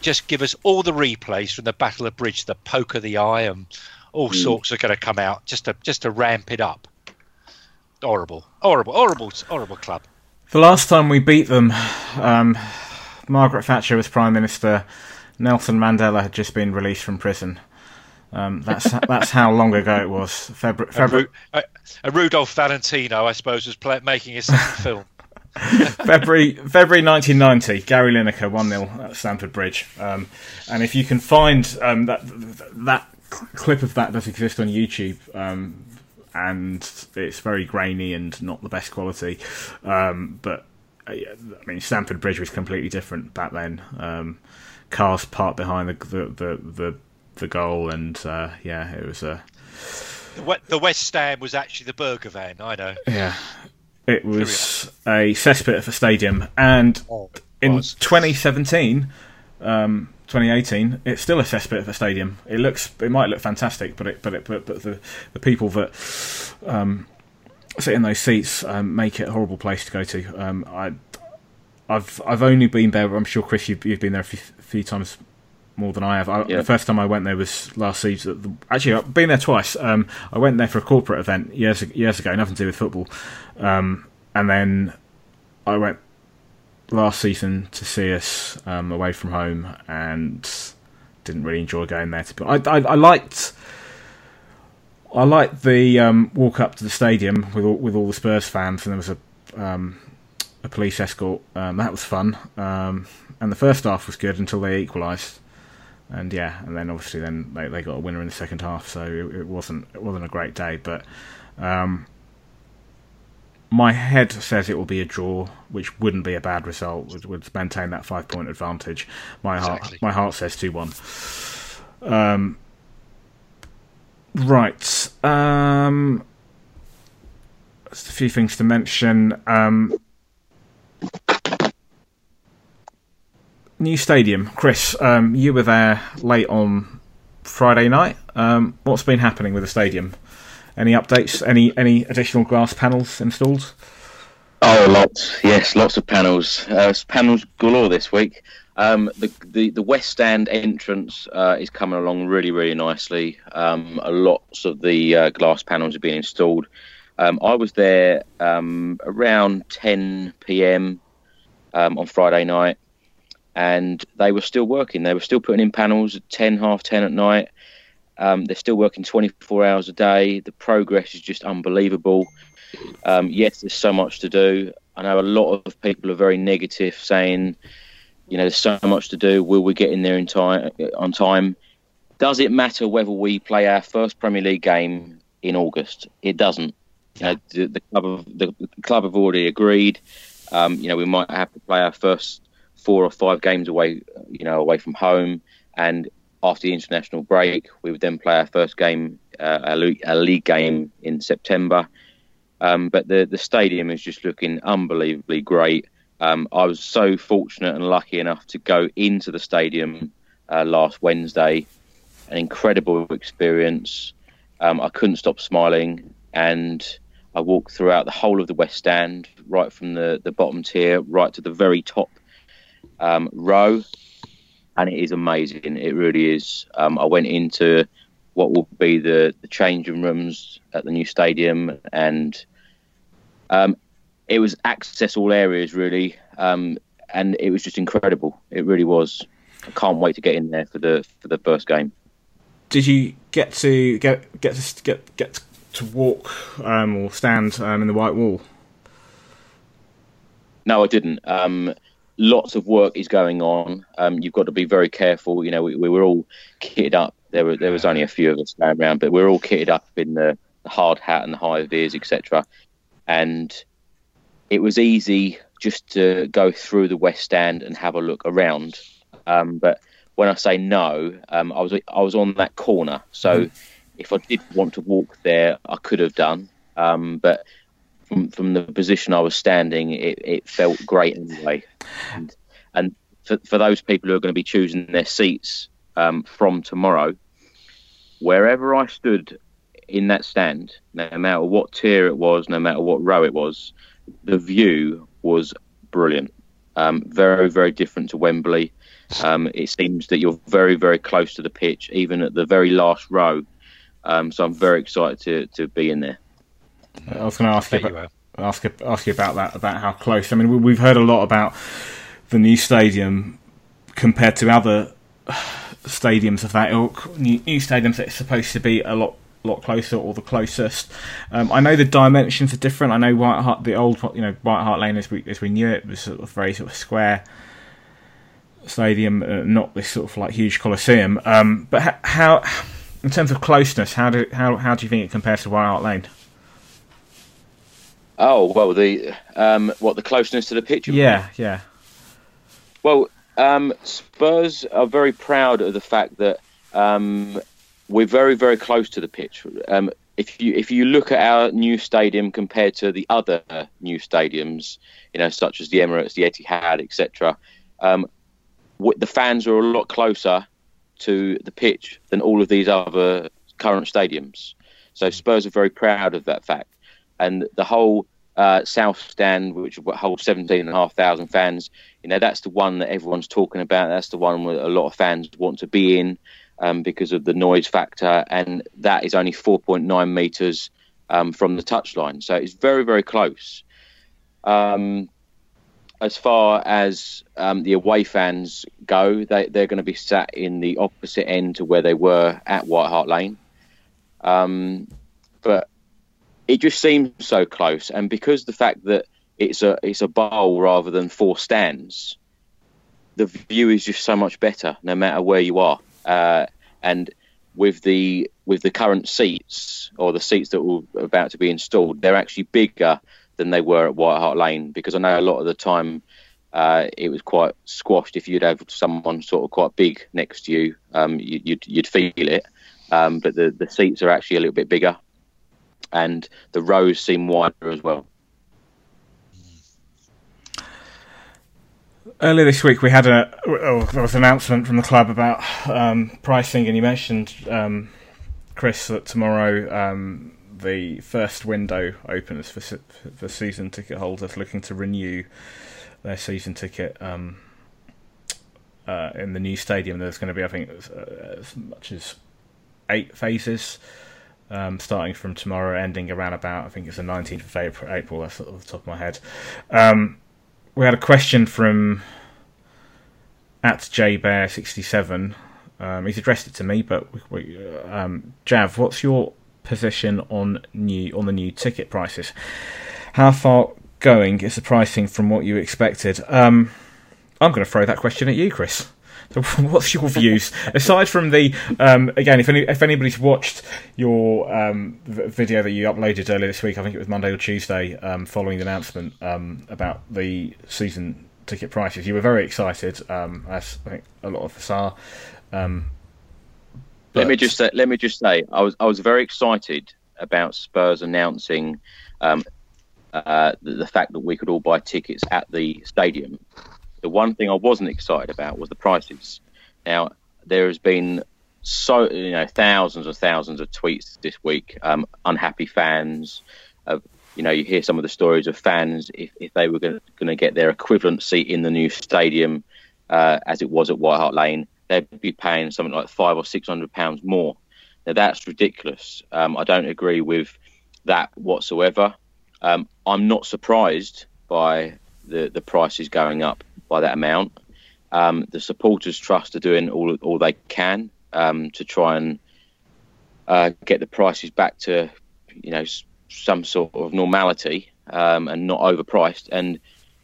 Speaker 3: just give us all the replays from the Battle of Bridge, the poke of the eye, and all mm. sorts are going to come out just to just to ramp it up. Horrible, horrible, horrible, horrible club.
Speaker 2: The last time we beat them, um, Margaret Thatcher was Prime Minister. Nelson Mandela had just been released from prison. Um, that's that's how long ago it was. February. February.
Speaker 3: And, Ru- Rudolph Valentino, I suppose, was play- making his second [LAUGHS] film.
Speaker 2: February February 1990, Gary Lineker one 0 at Stamford Bridge. Um, and if you can find um, that that clip of that does exist on YouTube, um, and it's very grainy and not the best quality, um, but uh, I mean Stamford Bridge was completely different back then. Cars parked behind the the the, the, the goal, and uh, yeah, it was a.
Speaker 3: The West Stand was actually the burger van. I know.
Speaker 2: Yeah, it was a cesspit of a stadium, and oh, in 2017, um, 2018, it's still a cesspit of a stadium. It looks, it might look fantastic, but it, but it, but, but the the people that um, sit in those seats um, make it a horrible place to go to. Um, I, I've I've only been there. I'm sure Chris, you've, you've been there a few, few times more than I have. I, yeah. The first time I went there was last season. Actually, I've been there twice. Um, I went there for a corporate event years years ago, nothing to do with football. Um, and then I went last season to see us um, away from home, and didn't really enjoy going there. To be, I, I, I liked. I liked the um, walk up to the stadium with all, with all the Spurs fans, and there was a um, a police escort. Um, that was fun, um, and the first half was good until they equalised and yeah, and then obviously then they, they got a winner in the second half, so it, it wasn't it wasn't a great day, but um, my head says it will be a draw, which wouldn't be a bad result. Would, would maintain that five point advantage. My exactly. heart my heart says two one. Um, right. Um, a few things to mention. Um, new stadium, Chris. Um, you were there late on Friday night. Um, what's been happening with the stadium? Any updates? Any any additional glass panels installed?
Speaker 4: Oh, lots. Yes, lots of panels. Uh, panels galore this week. Um, the, the the west stand entrance uh, is coming along really really nicely. Um, lots of the uh, glass panels are being installed. Um, I was there um, around 10 p.m. Um, on Friday night and they were still working. They were still putting in panels at 10, half 10 at night. Um, they're still working 24 hours a day. The progress is just unbelievable. Um, yes, there's so much to do. I know a lot of people are very negative, saying, you know, there's so much to do. Will we get in there in time? On time? Does it matter whether we play our first Premier League game in August? It doesn't. Know, the, the club have, the, the, club have already agreed. Um, you know, we might have to play our first four or five games away, you know, away from home. And after the international break, we would then play our first game, uh, a, league, game in September. Um, but the the stadium is just looking unbelievably great. Um, I was so fortunate and lucky enough to go into the stadium uh, last Wednesday. An incredible experience. Um, I couldn't stop smiling, and I walked throughout the whole of the West Stand, right from the, the bottom tier right to the very top um, row, and it is amazing. It really is. Um, I went into what will be the, the changing rooms at the new stadium, and um, it was access all areas really, um, and it was just incredible. It really was. I can't wait to get in there for the for the first game.
Speaker 2: Did you get to get get to get get to walk um, or stand um, in the white wall?
Speaker 4: No, I didn't. Um, lots of work is going on. Um, you've got to be very careful. You know, we, we, were all kitted up. There were there was only a few of us going around, but we are all kitted up in the, the hard hat and the high vis, etc. And it was easy just to go through the West Stand and have a look around. Um, but when I say no, um, I was I was on that corner, so mm. If I did want to walk there, I could have done. Um, but from from the position I was standing, it, it felt great anyway. And, and for, for those people who are going to be choosing their seats um, from tomorrow, wherever I stood in that stand, no matter what tier it was, no matter what row it was, the view was brilliant. Um, very, very different to Wembley. Um, it seems that you're very, very close to the pitch, even at the very last row. Um, so I'm very excited to, to be in there.
Speaker 2: I was going to ask you, about, ask ask you about that about how close. I mean, we've heard a lot about the new stadium compared to other stadiums of that ilk, new, new stadiums that are supposed to be a lot lot closer or the closest. Um, I know the dimensions are different. I know White Hart, the old you know White Hart Lane as we as we knew it was sort of very sort of square stadium, uh, not this sort of like huge coliseum. Um, but ha- how, in terms of closeness, how do how how do you think it compares to White Hart Lane?
Speaker 4: Oh well, the um, what the closeness to the pitch?
Speaker 2: Yeah, yeah.
Speaker 4: Well, um, Spurs are very proud of the fact that um, we're very, very close to the pitch. Um, if you if you look at our new stadium compared to the other new stadiums, you know, such as the Emirates, the Etihad, etc., um, the fans are a lot closer to the pitch than all of these other current stadiums. So Spurs are very proud of that fact, and the whole uh, South Stand, which holds 17,500 fans. You know, that's the one that everyone's talking about. That's the one where a lot of fans want to be in um, because of the noise factor, and that is only 4.9 meters um, from the touchline. So it's very, very close. Um, as far as um, the away fans go, they, they're going to be sat in the opposite end to where they were at White Hart Lane. Um, but it just seems so close, and because the fact that it's a it's a bowl rather than four stands, the view is just so much better no matter where you are. Uh, and with the with the current seats or the seats that were about to be installed, they're actually bigger than they were at White Hart Lane because I know a lot of the time uh, it was quite squashed. If you'd have someone sort of quite big next to you, um, you, would you'd feel it. Um, but the the seats are actually a little bit bigger, and the rows seem wider as well.
Speaker 2: Earlier this week, we had a oh, there was an announcement from the club about um, pricing, and you mentioned um, Chris that tomorrow um, the first window opens for for season ticket holders looking to renew their season ticket um, uh, in the new stadium. There's going to be, I think, as, uh, as much as eight phases um, starting from tomorrow, ending around about I think it's the 19th of April. April that's off the top of my head. Um, we had a question from at jbear67. Um, he's addressed it to me, but we, we, um, Jav, what's your position on new on the new ticket prices? How far going is the pricing from what you expected? Um, I'm going to throw that question at you, Chris. So, [LAUGHS] what's your views [LAUGHS] aside from the um, again? If any, if anybody's watched your um, video that you uploaded earlier this week, I think it was Monday or Tuesday, um, following the announcement um, about the season ticket prices, you were very excited, um, as I think a lot of us are. Um,
Speaker 4: let me just say, let me just say, I was I was very excited about Spurs announcing uh, the, the fact that we could all buy tickets at the stadium the one thing I wasn't excited about was the prices. Now there has been so you know thousands and thousands of tweets this week. Um, unhappy fans. Of, you know, you hear some of the stories of fans if, if they were going to get their equivalent seat in the new stadium uh, as it was at White Hart Lane, they'd be paying something like five or six hundred pounds more. Now that's ridiculous. Um, I don't agree with that whatsoever. Um, I'm not surprised by the the prices going up by that amount. Um, the supporters trust are doing all all they can um, to try and uh, get the prices back to you know some sort of normality um, and not overpriced. And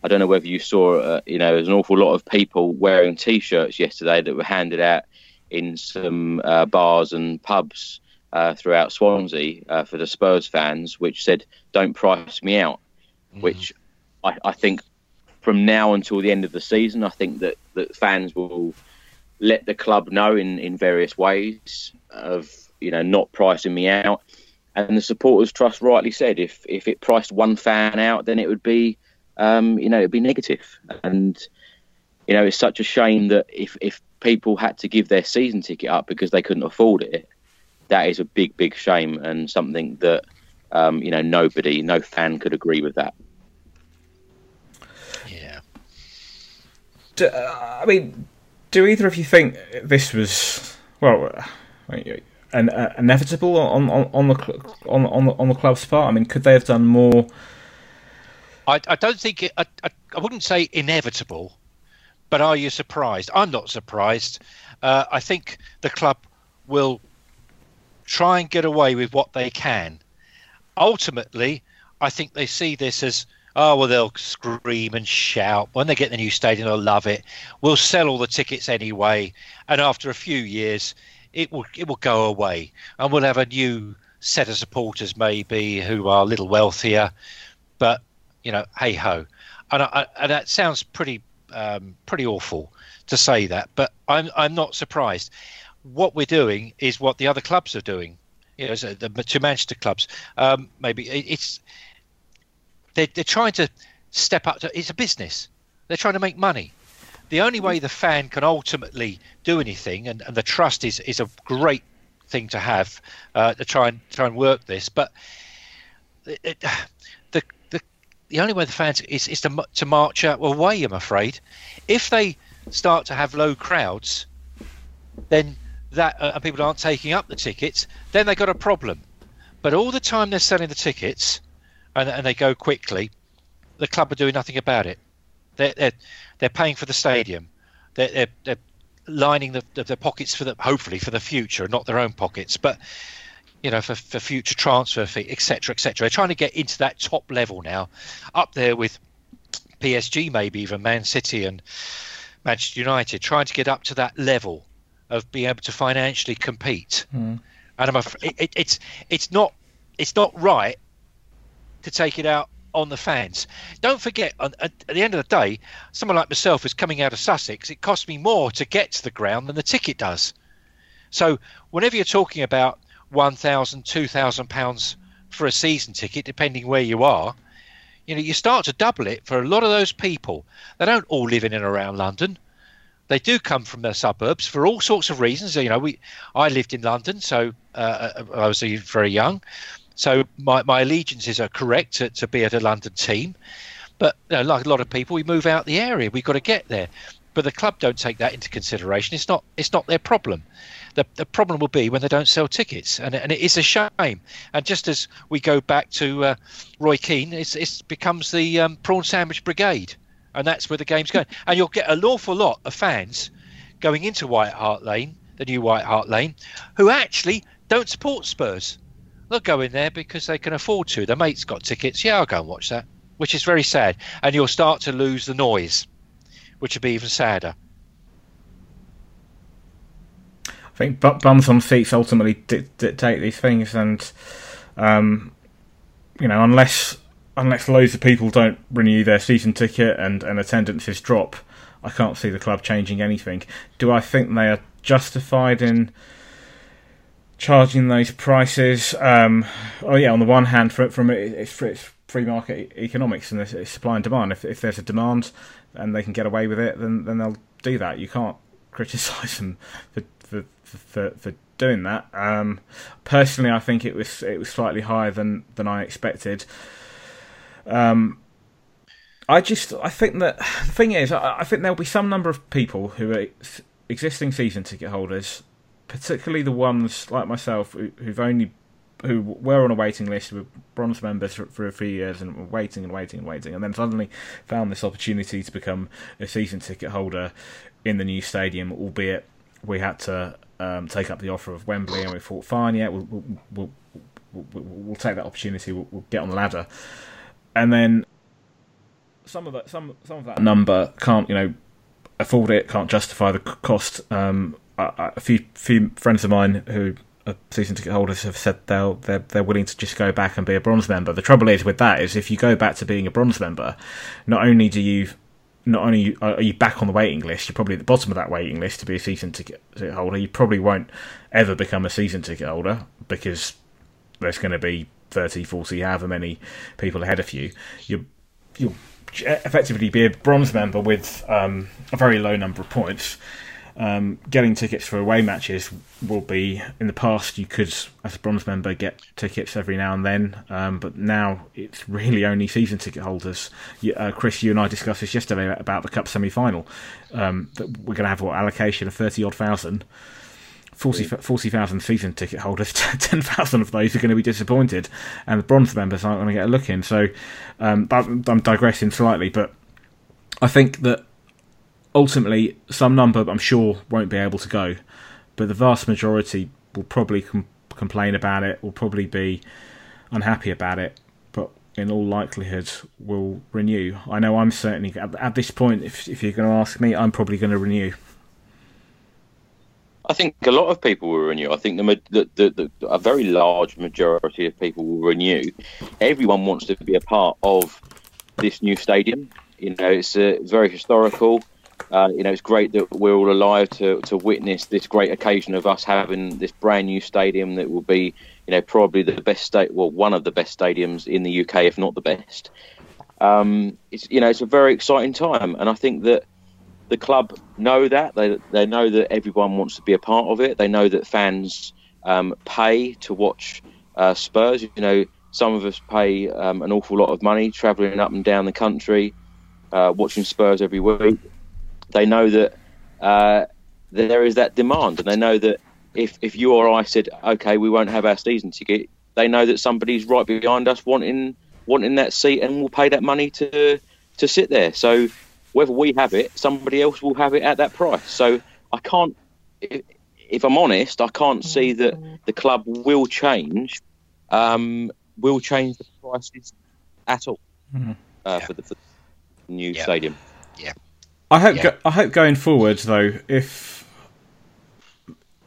Speaker 4: I don't know whether you saw uh, you know there's an awful lot of people wearing T-shirts yesterday that were handed out in some uh, bars and pubs uh, throughout Swansea uh, for the Spurs fans, which said "Don't price me out," mm-hmm. which I, I think from now until the end of the season, I think that, that fans will let the club know in, in various ways of you know not pricing me out. And the supporters trust rightly said if if it priced one fan out, then it would be um, you know it'd be negative. And you know it's such a shame that if if people had to give their season ticket up because they couldn't afford it, that is a big big shame and something that um, you know nobody no fan could agree with that.
Speaker 2: do, uh, I mean, do either of you think this was well, an, uh, inevitable on, on, on the on on the, on the club's part? I mean, could they have done more?
Speaker 3: I, I don't think it, I, I, I wouldn't say inevitable, but are you surprised? I'm not surprised. Uh, I think the club will try and get away with what they can. Ultimately, I think they see this as oh well they'll scream and shout when they get the new stadium they'll love it we'll sell all the tickets anyway and after a few years it will it will go away and we'll have a new set of supporters maybe who are a little wealthier but you know hey ho and, I, and that sounds pretty um, pretty awful to say that but I'm I'm not surprised what we're doing is what the other clubs are doing you know, the two Manchester clubs. Um, maybe it's they're, they're trying to step up. To, it's a business. They're trying to make money. The only way the fan can ultimately do anything, and, and the trust is is a great thing to have uh, to try and try and work this. But it, it, the only way the fans is is to to march out away. I'm afraid, if they start to have low crowds, then that uh, and people aren't taking up the tickets, then they've got a problem. But all the time they're selling the tickets, and, and they go quickly, the club are doing nothing about it. They're they're, they're paying for the stadium. They're they're, they're lining the, the, the pockets for the hopefully for the future, not their own pockets, but you know for, for future transfer fee, etc., etc. They're trying to get into that top level now, up there with PSG, maybe even Man City and Manchester United, trying to get up to that level of being able to financially compete. Mm. And I'm afraid it, it's it's not it's not right to take it out on the fans. Don't forget, at the end of the day, someone like myself is coming out of Sussex. It costs me more to get to the ground than the ticket does. So whenever you're talking about one thousand, two thousand pounds for a season ticket, depending where you are, you know you start to double it for a lot of those people. They don't all live in and around London they do come from the suburbs for all sorts of reasons. You know, we I lived in London, so uh, uh I was very young, so my, my allegiances are correct to, to be at a London team. But you know, like a lot of people, we move out the area. We've got to get there. But the club don't take that into consideration. It's not it's not their problem. The, the problem will be when they don't sell tickets, and, and it is a shame. And just as we go back to uh, Roy Keane, it's, it becomes the um, prawn sandwich brigade and that's where the game's going. [LAUGHS] And you'll get an awful lot of fans going into White Hart Lane, the new White Hart Lane, who actually don't support Spurs. They'll go in there because they can afford to. Their mate's got tickets. Yeah, I'll go and watch that, which is very sad. And you'll start to lose the noise, which will be even sadder.
Speaker 2: I think bums on seats ultimately dictate these things, and um, you know, unless unless loads of people don't renew their season ticket and, and attendances drop, I can't see the club changing anything. Do I think they are justified in charging those prices? Um, oh yeah, on the one hand, from, from it's, it's free market economics and it's supply and demand. If, if there's a demand and they can get away with it, then then they'll do that. You can't criticise [LAUGHS] them for for, for, for doing that. Um, personally, I think it was it was slightly higher than than I expected. Um, I just I think that the thing is I, I think there'll be some number of people who are existing season ticket holders, particularly the ones like myself who, who've only who were on a waiting list, were bronze members for, for a few years and were waiting and waiting and waiting, and then suddenly found this opportunity to become a season ticket holder in the new stadium, albeit we had to um, take up the offer of Wembley, and we thought, fine, yeah, we'll we'll, we'll, we'll, we'll take that opportunity, we'll, get on the ladder and then some of that some some of that number can't you know afford it, can't justify the cost. Um, a few few friends of mine who are season ticket holders have said they'll they're they're willing to just go back and be a bronze member. The trouble is with that is if you go back to being a bronze member, not only do you not only are you back on the waiting list, you're probably at the bottom of that waiting list to be a season ticket holder. You probably won't ever become a season ticket holder because there's going to be 30, 40, however many people ahead of you, you you'll effectively be a bronze member with um, a very low number of points. Um, getting tickets for away matches will be in the past you could as a bronze member get tickets every now and then. Um, but now it's really only season ticket holders. Uh, chris you and i discussed this yesterday about the cup semi-final. Um, that we're going to have what allocation of 30 odd thousand? 40,000 40, season ticket holders, [LAUGHS] 10,000 of those are going to be disappointed, and the bronze members aren't going to get a look in. So um, I'm digressing slightly, but I think that ultimately, some number I'm sure won't be able to go, but the vast majority will probably com- complain about it. Will probably be unhappy about it, but in all likelihood will renew. I know I'm certainly at, at this point. If if you're going to ask me, I'm probably going to renew.
Speaker 4: I think a lot of people will renew. I think the, the, the, the, a very large majority of people will renew. Everyone wants to be a part of this new stadium. You know, it's uh, very historical. Uh, you know, it's great that we're all alive to, to witness this great occasion of us having this brand new stadium that will be, you know, probably the best state, well, one of the best stadiums in the UK, if not the best. Um, it's you know, it's a very exciting time, and I think that the club know that they they know that everyone wants to be a part of it. They know that fans um, pay to watch uh, Spurs. You know, some of us pay um, an awful lot of money travelling up and down the country, uh, watching Spurs every week. They know that uh, there is that demand, and they know that if if you or I said, okay, we won't have our season ticket, they know that somebody's right behind us wanting wanting that seat and will pay that money to to sit there. So whether we have it, somebody else will have it at that price. So I can't, if, if I'm honest, I can't see that the club will change, um, will change the prices at all mm-hmm. uh, yeah. for, the, for, the, new yeah. stadium.
Speaker 3: Yeah.
Speaker 2: I hope. Yeah. Go, I hope going forward, though, if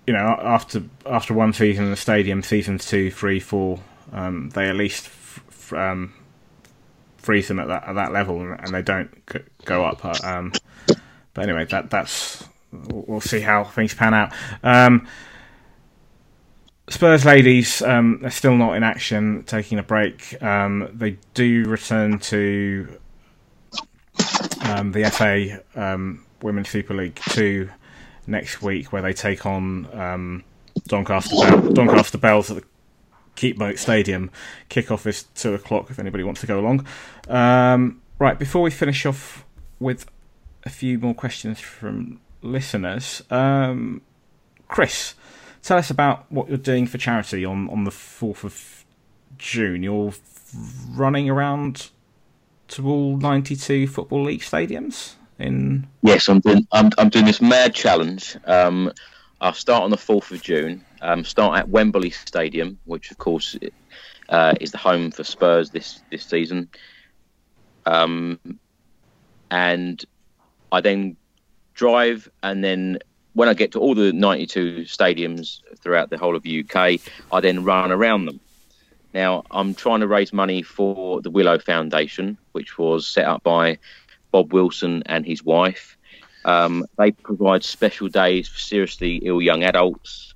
Speaker 2: you know, after after one season in the stadium, seasons two, three, four, um, they at least f- um, freeze them at that at that level, and they don't go up. Uh, um, but anyway, that that's we'll see how things pan out. Um, Spurs ladies, um, they're still not in action, taking a break. Um, they do return to um, the FA um, Women's Super League two next week, where they take on um, Doncaster, Bell- Doncaster Belles at the Keepmoat Stadium. Kickoff is two o'clock if anybody wants to go along. Um, right, before we finish off with a few more questions from listeners, um, Chris, tell us about what you're doing for charity on, on the 4th of June. You're running around to all 92 Football League stadiums in.
Speaker 4: Yes, I'm doing, I'm, I'm doing this mad challenge. Um, I'll start on the 4th of June. Um, start at Wembley Stadium, which of course uh, is the home for Spurs this this season. Um, and I then drive, and then when I get to all the 92 stadiums throughout the whole of the UK, I then run around them. Now I'm trying to raise money for the Willow Foundation, which was set up by Bob Wilson and his wife. Um, they provide special days for seriously ill young adults.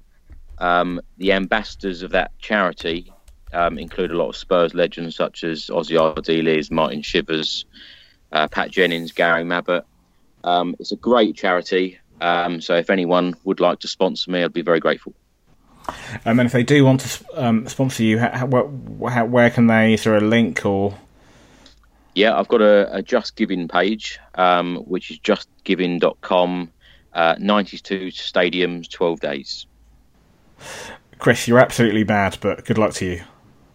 Speaker 4: Um, the ambassadors of that charity um, include a lot of Spurs legends such as Ossie Ardiles, Martin Chivers, uh, Pat Jennings, Gary Mabbutt. Um, it's a great charity. Um, so if anyone would like to sponsor me, I'd be very grateful.
Speaker 2: Um, and if they do want to um, sponsor you, how, how, where can they? Is there a link or?
Speaker 4: Yeah, I've got a, a Just Giving page, um, which is justgiving.com. Uh, 92 stadiums, 12 days.
Speaker 2: Chris, you're absolutely mad, but good luck to you.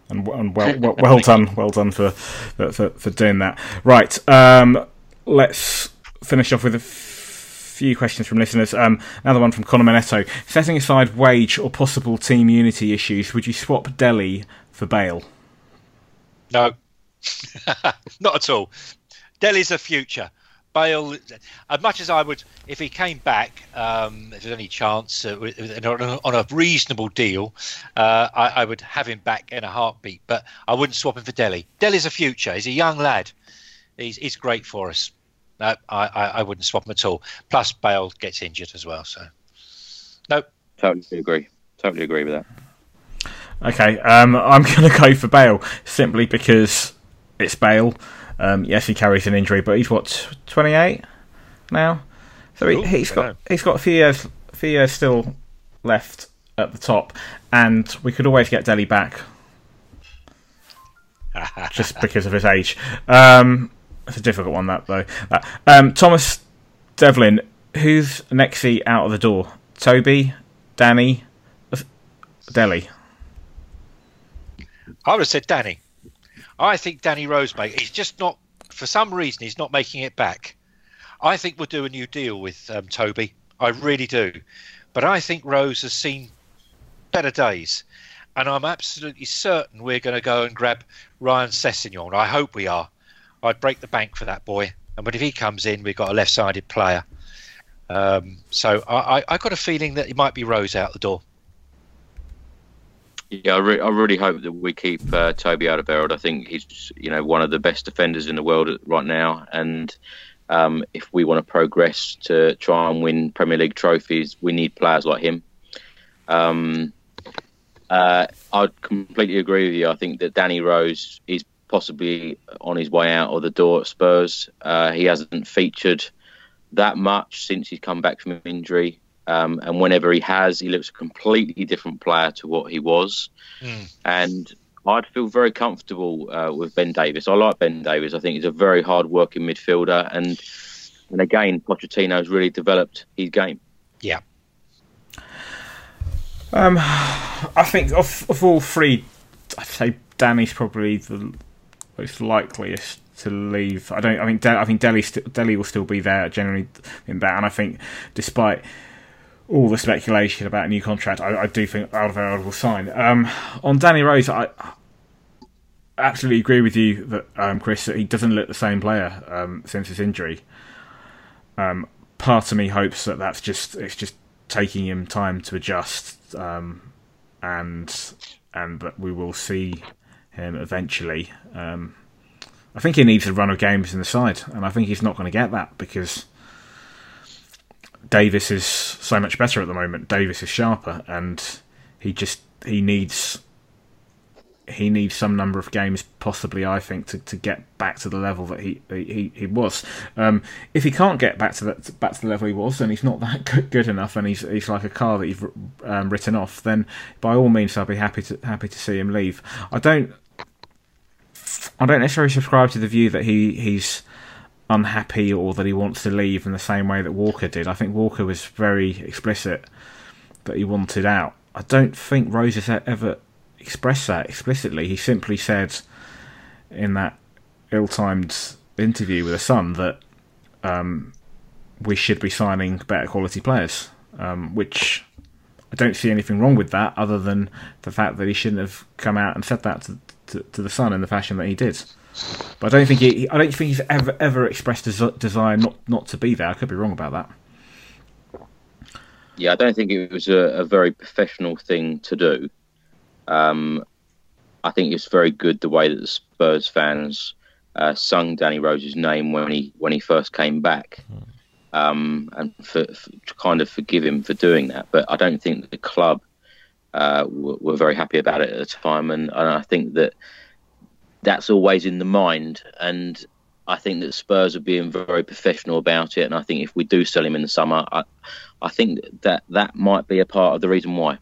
Speaker 2: And, and well, [LAUGHS] well, well done, well done for, for, for doing that. Right, um, let's finish off with a few questions from listeners. Um, another one from Conor Manetto. Setting aside wage or possible team unity issues, would you swap Dele for Bale?
Speaker 3: No. [LAUGHS] Not at all. Dele's a future. Bale, as much as I would, if he came back, um, if there's any chance uh, on a reasonable deal, uh, I, I, would have him back in a heartbeat. But I wouldn't swap him for Dele. Dele's a future. He's a young lad. He's, he's great for us. No, I, I, I wouldn't swap him at all. Plus, Bale gets injured as well. So, nope.
Speaker 4: Totally agree. Totally agree with that.
Speaker 2: Okay, um, I'm [LAUGHS] going to go for Bale simply because it's Bale. Um, yes, he carries an injury, but he's what 28 now, so he, has got he's got a few years, few years still left at the top, and we could always get Dele back [LAUGHS] just because of his age. Um, it's a difficult one that though. Uh, um, Thomas Devlin, who's Nexy out of the door? Toby, Danny, Dele.
Speaker 3: I would have said Danny. I think Danny Rosemaker, he's just not, for some reason, he's not making it back. I think we'll do a new deal with um, Toby. I really do. But I think Rose has seen better days. And I'm absolutely certain we're going to go and grab Ryan Sessegnon. I hope we are. I'd break the bank for that boy. And but if he comes in, we've got a left-sided player. Um, so I, I, I got a feeling that it might be Rose out the door.
Speaker 4: Yeah, I, re- I really hope that we keep uh, Toby Alderweireld. I think he's you know one of the best defenders in the world right now, and um, if we want to progress to try and win Premier League trophies, we need players like him. Um, uh, I'd completely agree with you. I think that Danny Rose is possibly on his way out of the door at Spurs. Uh, he hasn't featured that much since he's come back from injury. Um, and whenever he has, he looks a completely different player to what he was. Mm. And I'd feel very comfortable uh, with Ben Davies. I like Ben Davies. I think he's a very hard working midfielder. And, and again, Pochettino's really developed his game.
Speaker 3: Yeah.
Speaker 2: Um, I think of, of all three, I'd say Danny's probably the most likeliest to leave. I don't. I mean, I think Delhi. Dele will still be there generally in that, and I think despite all the speculation about a new contract, I, I do think Alderweireld will sign. Um, on Danny Rose, I absolutely agree with you that um, Chris that he doesn't look the same player um, since his injury. Um, part of me hopes that that's just it's just taking him time to adjust, um, and and that we will see him eventually. Um, I think he needs a run of games in the side, and I think he's not going to get that because Davies is so much better at the moment. Davies is sharper, and he just he needs he needs some number of games, possibly I think, to, to get back to the level that he he, he was. Um, if he can't get back to that back to the level he was, then he's not [LAUGHS] that good, good enough, and he's he's like a car that you've um, written off. Then by all means, I'll be happy to happy to see him leave. I don't I don't necessarily subscribe to the view that he he's unhappy or that he wants to leave in the same way that Walker did. I think Walker was very explicit that he wanted out. I don't think Rose has ever expressed that explicitly. He simply said in that ill-timed interview with the Sun that um, we should be signing better quality players, um, which I don't see anything wrong with that, other than the fact that he shouldn't have come out and said that to, to, to the Sun in the fashion that he did. But I don't think he, I don't think he's ever ever expressed a desire not not to be there. I could be wrong about that.
Speaker 4: Yeah, I don't think it was a, a very professional thing to do. Um, I think it's very good the way that the Spurs fans uh, sung Danny Rose's name when he when he first came back, um, and for, for, to kind of forgive him for doing that. But I don't think the club uh, were, were, very happy about it at the time, and, and I think that that's always in the mind. And I think that Spurs are being very professional about it. And I think if we do sell him in the summer, I, I think that that might be a part of the reason why.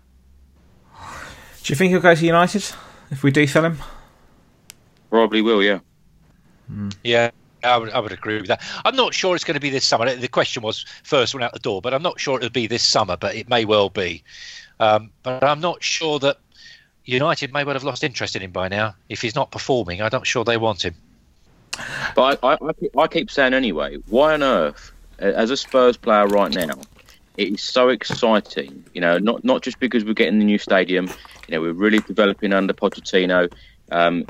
Speaker 2: Do you think he'll go to United if we do sell him?
Speaker 4: Probably will, yeah.
Speaker 3: Mm. Yeah, I would, I would agree with that. I'm not sure it's going to be this summer. The question was first one out the door, but I'm not sure it'll be this summer, but it may well be. Um, but I'm not sure that United may well have lost interest in him by now. If he's not performing, I'm not sure they want him.
Speaker 4: But I, I, I keep saying anyway, why on earth, as a Spurs player right now, it is so exciting. You know, not not just because we're getting the new stadium. You know, we're really developing under Pochettino. Um,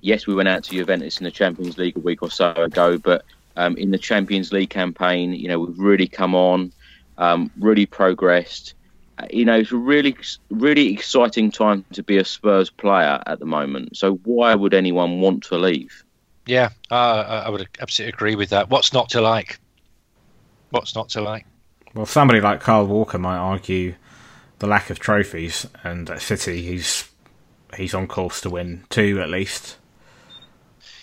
Speaker 4: yes, we went out to Juventus in the Champions League a week or so ago, but um, in the Champions League campaign, you know, we've really come on, um, really progressed you know, it's a really, really exciting time to be a Spurs player at the moment. So why would anyone want to leave?
Speaker 3: Yeah, uh, I would absolutely agree with that. What's not to like? What's not to like?
Speaker 2: Well, somebody like Kyle Walker might argue the lack of trophies, and at City, he's he's on course to win two at least.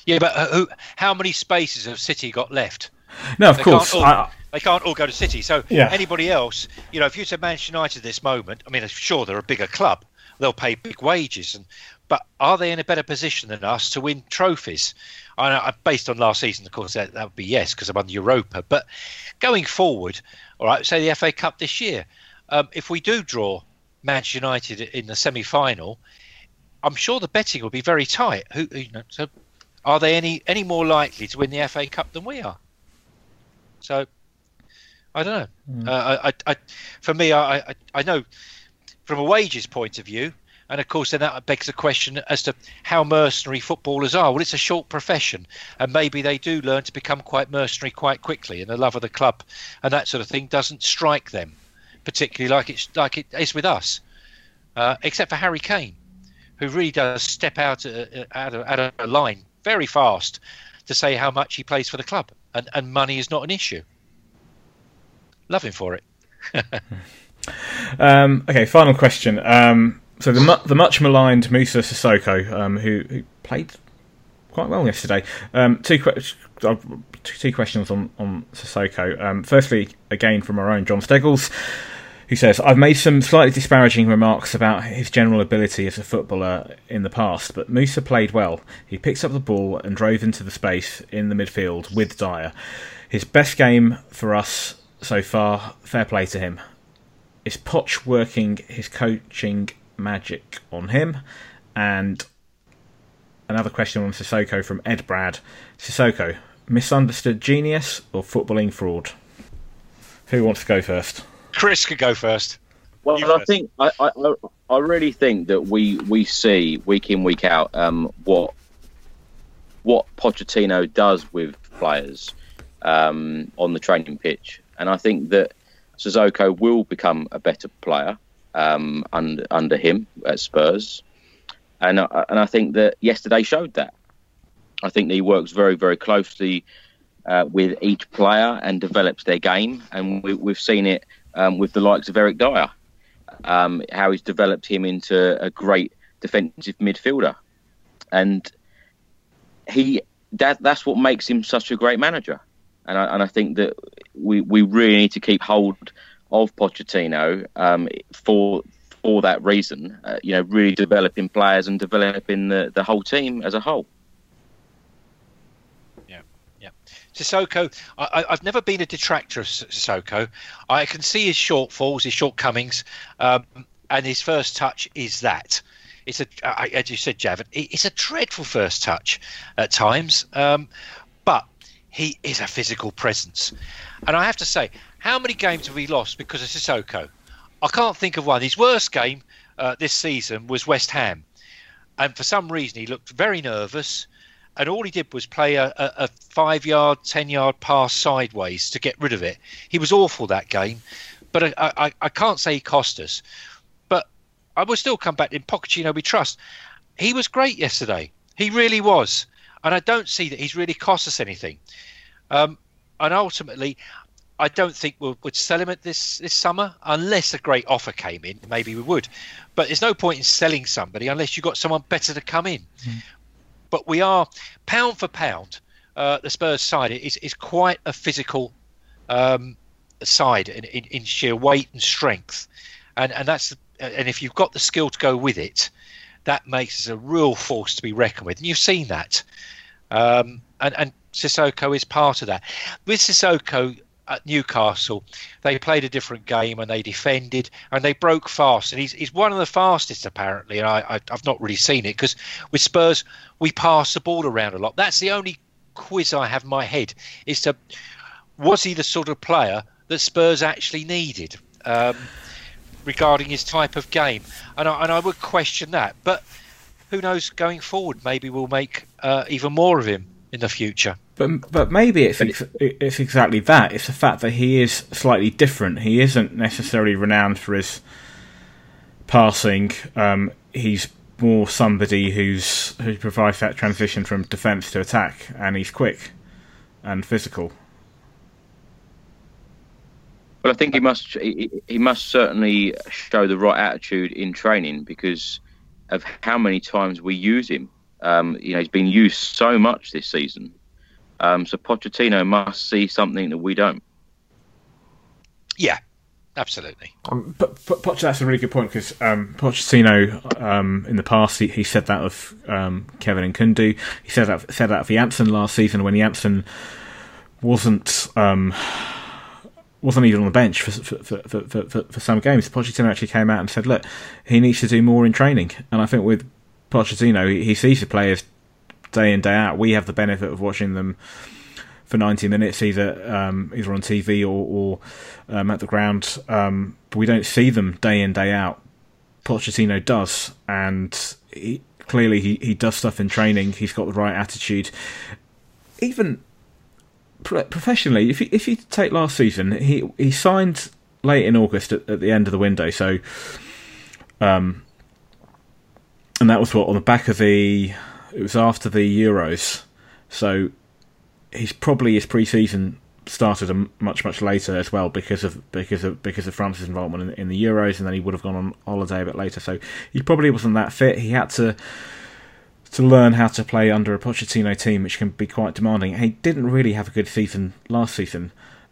Speaker 3: Yeah, but uh, who, how many spaces have City got left?
Speaker 2: No, of they course.
Speaker 3: All,
Speaker 2: I,
Speaker 3: they can't all go to City. So yeah. anybody else, you know, if you said Manchester United at this moment, I mean, sure they're a bigger club, they'll pay big wages, and but are they in a better position than us to win trophies? I know, based on last season, of course, that, that would be yes because I'm under Europa. But going forward, all right, say the FA Cup this year, um, if we do draw Manchester United in the semi-final, I'm sure the betting will be very tight. Who, you know, so are they any any more likely to win the FA Cup than we are? So I don't know. Mm. Uh, I, I, for me, I, I, I know from a wages point of view, and of course, then that begs the question as to how mercenary footballers are. Well, it's a short profession, and maybe they do learn to become quite mercenary quite quickly, and the love of the club and that sort of thing doesn't strike them, particularly like it's like it is with us, uh, except for Harry Kane, who really does step out uh, out of, out of line very fast to say how much he plays for the club, and, and money is not an issue. Love him for it.
Speaker 2: um, okay, final question. Um, so the the much maligned Moussa Sissoko, um, who, who, played quite well yesterday. Um, two, uh, two questions on on Sissoko. Um, firstly, again from our own John Steggles, who says, "I've made some slightly disparaging remarks about his general ability as a footballer in the past, but Moussa played well. He picked up the ball and drove into the space in the midfield with Dier. His best game for us so far. Fair play to him." Is Poch working his coaching magic on him. And another question on Sissoko from Ed Brad. Sissoko, misunderstood genius or footballing fraud? Who wants to go first?
Speaker 3: Chris could go first.
Speaker 4: Well, I think I, I, I really think that we we see week in week out um, what what Pochettino does with players um, on the training pitch, and I think that Sissoko will become a better player um, under under him at Spurs, and uh, and I think that yesterday showed that. I think that he works very very closely uh, with each player and develops their game, and we, have seen it um, with the likes of Eric Dier, um, how he's developed him into a great defensive midfielder, and he that that's what makes him such a great manager. And I, and I think that we, we really need to keep hold of Pochettino um, for for that reason. Uh, you know, really developing players and developing the, the whole team as a whole.
Speaker 3: Yeah, yeah. Sissoko, I, have never been a detractor of Sissoko. I can see his shortfalls, his shortcomings, um, and his first touch is that. It's a, as you said, Javad, it's a dreadful first touch at times, um, he is a physical presence. And I have to say, how many games have we lost because of Sissoko? I can't think of one. His worst game uh, this season was West Ham, and for some reason he looked very nervous, and all he did was play a, a, a five-yard, ten-yard pass sideways to get rid of it. He was awful that game, but I, I, I can't say he cost us. But I will still come back in Pochettino we trust. He was great yesterday. He really was, and I don't see that he's really cost us anything. Um, and ultimately, I don't think we would sell him at this this summer unless a great offer came in. Maybe we would, but there's no point in selling somebody unless you've got someone better to come in. Mm. But we are pound for pound. Uh, the Spurs side is is quite a physical um, side in, in, in, sheer weight and strength, and and that's and if you've got the skill to go with it, that makes us a real force to be reckoned with. And you've seen that, um, and and Sissoko is part of that. With Sissoko, at Newcastle, they played a different game and they defended and they broke fast. And he's, he's one of the fastest apparently. And I, I have not really seen it because with Spurs we pass the ball around a lot. That's the only quiz I have in my head is to was he the sort of player that Spurs actually needed um, regarding his type of game? And I, and I would question that, but who knows going forward? Maybe we'll make uh, even more of him in the future.
Speaker 2: But but maybe it's it's exactly that. It's the fact that he is slightly different. He isn't necessarily renowned for his passing. Um, he's more somebody who's who provides that transition from defence to attack, and he's quick and physical.
Speaker 4: Well, I think he must he, he must certainly show the right attitude in training because of how many times we use him. Um, you know, he's been used so much this season um, so Pochettino must see something that we don't.
Speaker 3: Yeah, absolutely.
Speaker 2: Um, but, but Poch, that's a really good point because um, Pochettino um, in the past he, he said that of um, Kevin Nkoudou. He said that said that of Janssen last season when Janssen wasn't um, wasn't even on the bench for for, for, for, for, some games. Pochettino actually came out and said, "Look, he needs to do more in training." And I think with Pochettino, he, he sees the players day in day out. We have the benefit of watching them for 90 minutes, either um, either on TV or, or um, at the ground. Um, but we don't see them day in day out. Pochettino does, and he, clearly he, he does stuff in training. He's got the right attitude. Even professionally, if you, if you take last season, he he signed late in August at, at the end of the window, so um, and that was what on the back of the it was after the Euros, so he's probably his pre-season started much much later as well because of because of because of France's involvement in, in, the Euros, and then he would have gone on holiday a bit later. So he probably wasn't that fit. He had to to learn how to play under a Pochettino team, which can be quite demanding. he didn't really have a good season last season.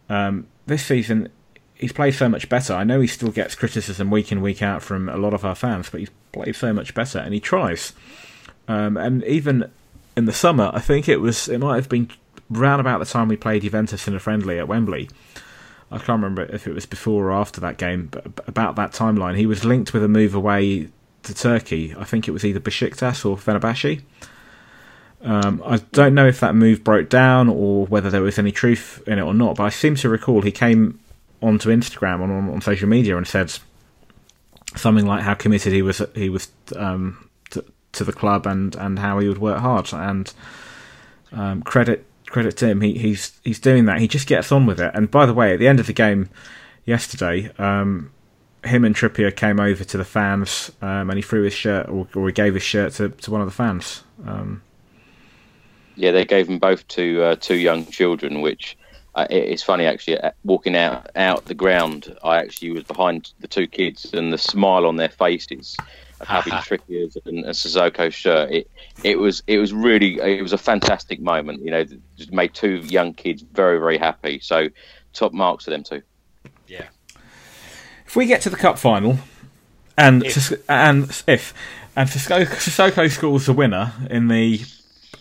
Speaker 2: Um, this season, he's played so much better. I know he still gets criticism week in week out from a lot of our fans, but he's played so much better, and he tries. Um, and even in the summer, I think it was it might have been round about the time we played Juventus in a friendly at Wembley. I can't remember if it was before or after that game, but about that timeline, he was linked with a move away to Turkey. I think it was either Besiktas or Fenerbahce. Um, I don't know if that move broke down or whether there was any truth in it or not, but I seem to recall he came onto Instagram on, on, on social media and said something like how committed he was he was um, to, to, the club and, and how he would work hard and um, credit credit to him he, he's he's doing that he just gets on with it and by the way at the end of the game yesterday um, him and Trippier came over to the fans um, and he threw his shirt or, or, he gave his shirt to, to one of the fans um,
Speaker 4: yeah they gave them both to uh, two young children which uh, it's funny actually. Uh, walking out out the ground, I actually was behind the two kids, and the smile on their faces of [LAUGHS] having Trippier's and, a Sissoko shirt. It it was it was really it was a fantastic moment. You know, just made two young kids very very happy. So top marks to them too.
Speaker 3: Yeah.
Speaker 2: If we get to the cup final, and if. and if and Sissoko scores the winner in the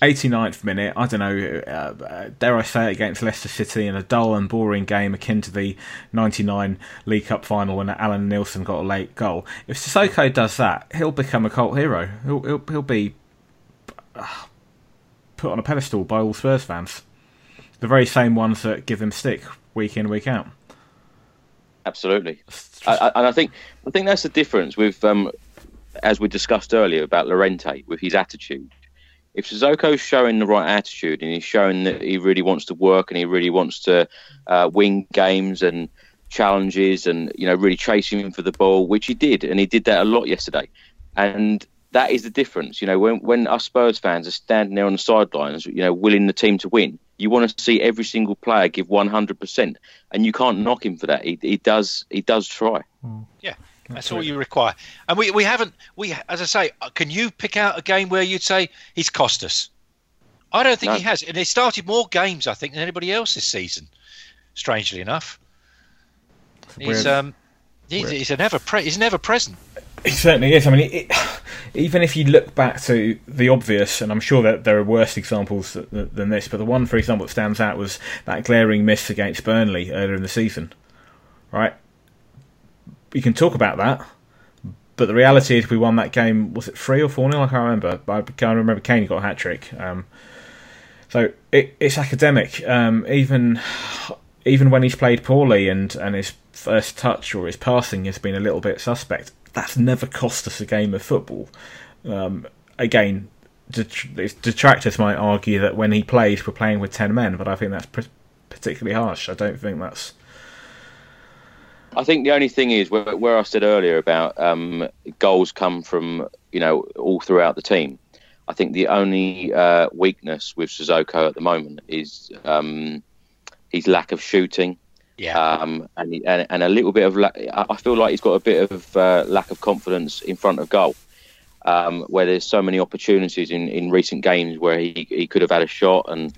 Speaker 2: 89th minute, I don't know, uh, dare I say it, against Leicester City in a dull and boring game akin to the 99 League Cup final when Allan Nielsen got a late goal. If Sissoko does that, he'll become a cult hero. He'll, he'll, he'll be uh, put on a pedestal by all Spurs fans. The very same ones that give him stick week in, week out.
Speaker 4: Absolutely. I, I, and I think, I think that's the difference with, um, as we discussed earlier, about Llorente, with his attitude if Sissoko's showing the right attitude and he's showing that he really wants to work and he really wants to uh, win games and challenges and you know really chasing him for the ball, which he did, and he did that a lot yesterday, and that is the difference. You know, when when us Spurs fans are standing there on the sidelines, you know, willing the team to win, you want to see every single player give one hundred percent, and you can't knock him for that. He, he does he does try.
Speaker 3: Yeah. That's all you require. And we, we haven't we as I say, uh, can you pick out a game where you'd say he's cost us? I don't think no. he has, and he started more games I think than anybody else this season. Strangely enough, he's um he's, he's a never pre- he's never present.
Speaker 2: He certainly is. I mean, it, [SIGHS] even if you look back to the obvious, and I'm sure that there are worse examples than this, but the one, for example, that stands out was that glaring miss against Burnley earlier in the season. Right, we can talk about that. But the reality is, we won that game. Was it three or four nil? I can't remember. But I can't remember. Kane got a hat trick. Um, so it, it's academic. Um, even [SIGHS] even when he's played poorly and, and his first touch or his passing has been a little bit suspect, that's never cost us a game of football. Um, again, detractors might argue that when he plays, we're playing with ten men, but I think that's particularly harsh. I don't think that's
Speaker 4: I think the only thing is where, where I said earlier about um, goals come from you know all throughout the team. I think the only uh, weakness with Sissoko at the moment is um, his lack of shooting.
Speaker 3: Yeah.
Speaker 4: Um, and, and, and a little bit of la- I feel like he's got a bit of uh, lack of confidence in front of goal. Um, where there's so many opportunities in, in recent games where he, he could have had a shot and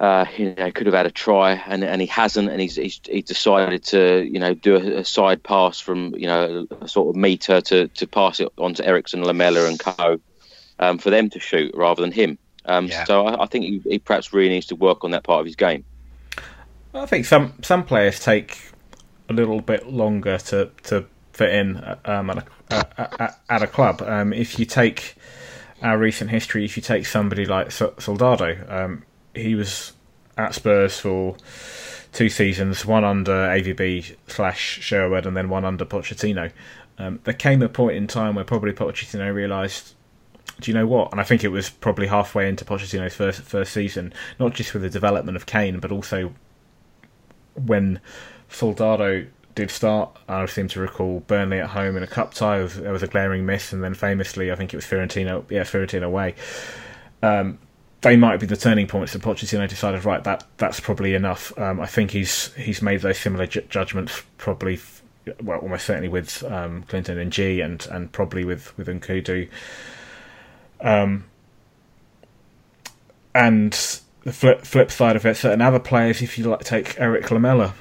Speaker 4: uh, you know, could have had a try, and, and he hasn't, and he's, he's he decided to you know do a, a, side pass from you know a sort of meter to, to pass it on to Eriksen, Lamela, and Co. Um, for them to shoot rather than him. Um, yeah. So I, I think he, he, perhaps really needs to work on that part of his game.
Speaker 2: I think some some players take a little bit longer to to fit in um, at, a, at, a club. Um, if you take our recent history, if you take somebody like Soldado, um, he was at Spurs for two seasons, one under AVB slash Sherwood, and then one under Pochettino. Um, there came a point in time where probably Pochettino realised, do you know what? And I think it was probably halfway into Pochettino's first first season, not just with the development of Kane, but also when Soldado did start. I seem to recall Burnley at home in a cup tie. There was a glaring miss, and then famously, I think it was Fiorentina. Yeah, Fiorentina away. Um, they might be the turning points that Pochettino decided. Right, that that's probably enough. Um, I think he's he's made those similar ju- judgments probably. Well, almost certainly with um, Clinton N'Jie, and and probably with with Nkoudou. Um, and the flip flip side of it, certain other players, if you like, take Eric Lamela.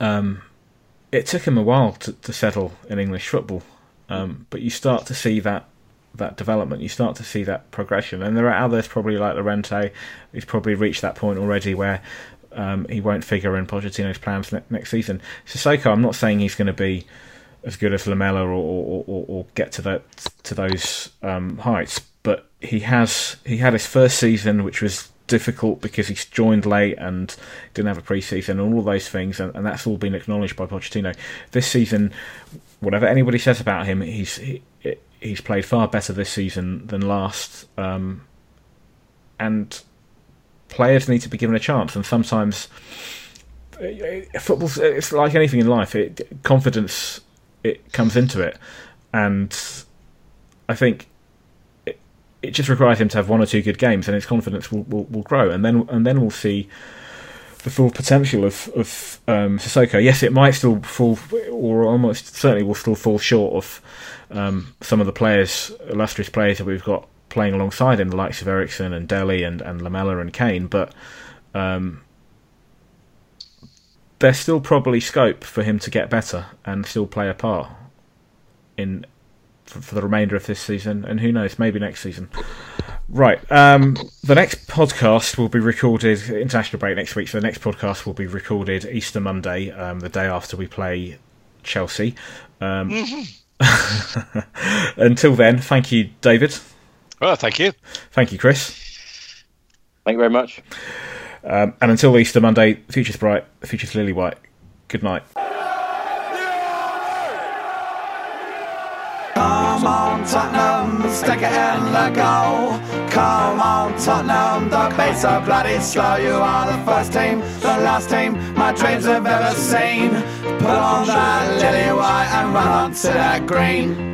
Speaker 2: Um, it took him a while to, to settle in English football, um, but you start to see that that development. You start to see that progression, and there are others probably like Llorente, who's probably reached that point already where um, he won't figure in Pochettino's plans ne- next season. Sissoko, I'm not saying he's going to be as good as Lamela or, or, or, or get to that to those um, heights, but he has he had his first season, which was difficult because he's joined late and didn't have a pre-season and all those things, and, and that's all been acknowledged by Pochettino. This season, whatever anybody says about him, he's he, he's played far better this season than last, um, and players need to be given a chance. And sometimes football's it's like anything in life; it, confidence it comes into it, and I think it just requires him to have one or two good games, and his confidence will, will, will grow, and then and then we'll see the full potential of of um, Sissoko. Yes, it might still fall, or almost certainly will still fall short of um, some of the players, illustrious players that we've got playing alongside him, the likes of Eriksen and Dele and, and Lamela and Kane. But um, there's still probably scope for him to get better and still play a part in for, for the remainder of this season, and who knows, maybe next season. Right. Um, the next podcast will be recorded international break next week. So the next podcast will be recorded Easter Monday, um, the day after we play Chelsea. Um, mm-hmm. [LAUGHS] until then, thank you, David.
Speaker 3: Well, thank you.
Speaker 2: Thank you, Chris.
Speaker 4: Thank you very much.
Speaker 2: Um, and until Easter Monday, the future's bright, the future's lily white. Good night.
Speaker 1: Come on, Tottenham, stick it in the goal. Come on, Tottenham, don't be so bloody slow. You are the first team, the last team my dreams have ever seen. Put on that lily white and run onto that green.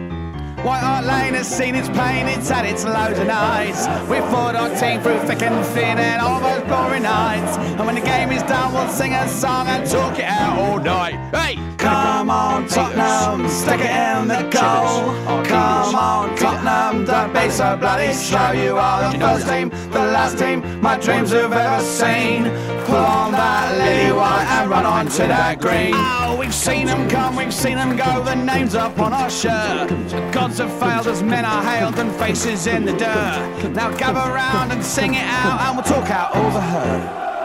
Speaker 1: White Hart Lane has seen its pain, it's had its lows and highs. We fought our team through thick and thin and all those glory nights. And when the game is done, we'll sing a song and talk it out all night. Hey! Come on, Tottenham, stick it in the goal. Come on, Tottenham, don't be so bloody slow. You are the first team, the last team my dreams have ever seen. Pull on that lily white and run on to that green. Oh, we've seen them come, we've seen them go, the names up on our shirt. Have failed as men are hailed and faces in the dirt. Now gather round and sing it out and we'll talk out the hurt.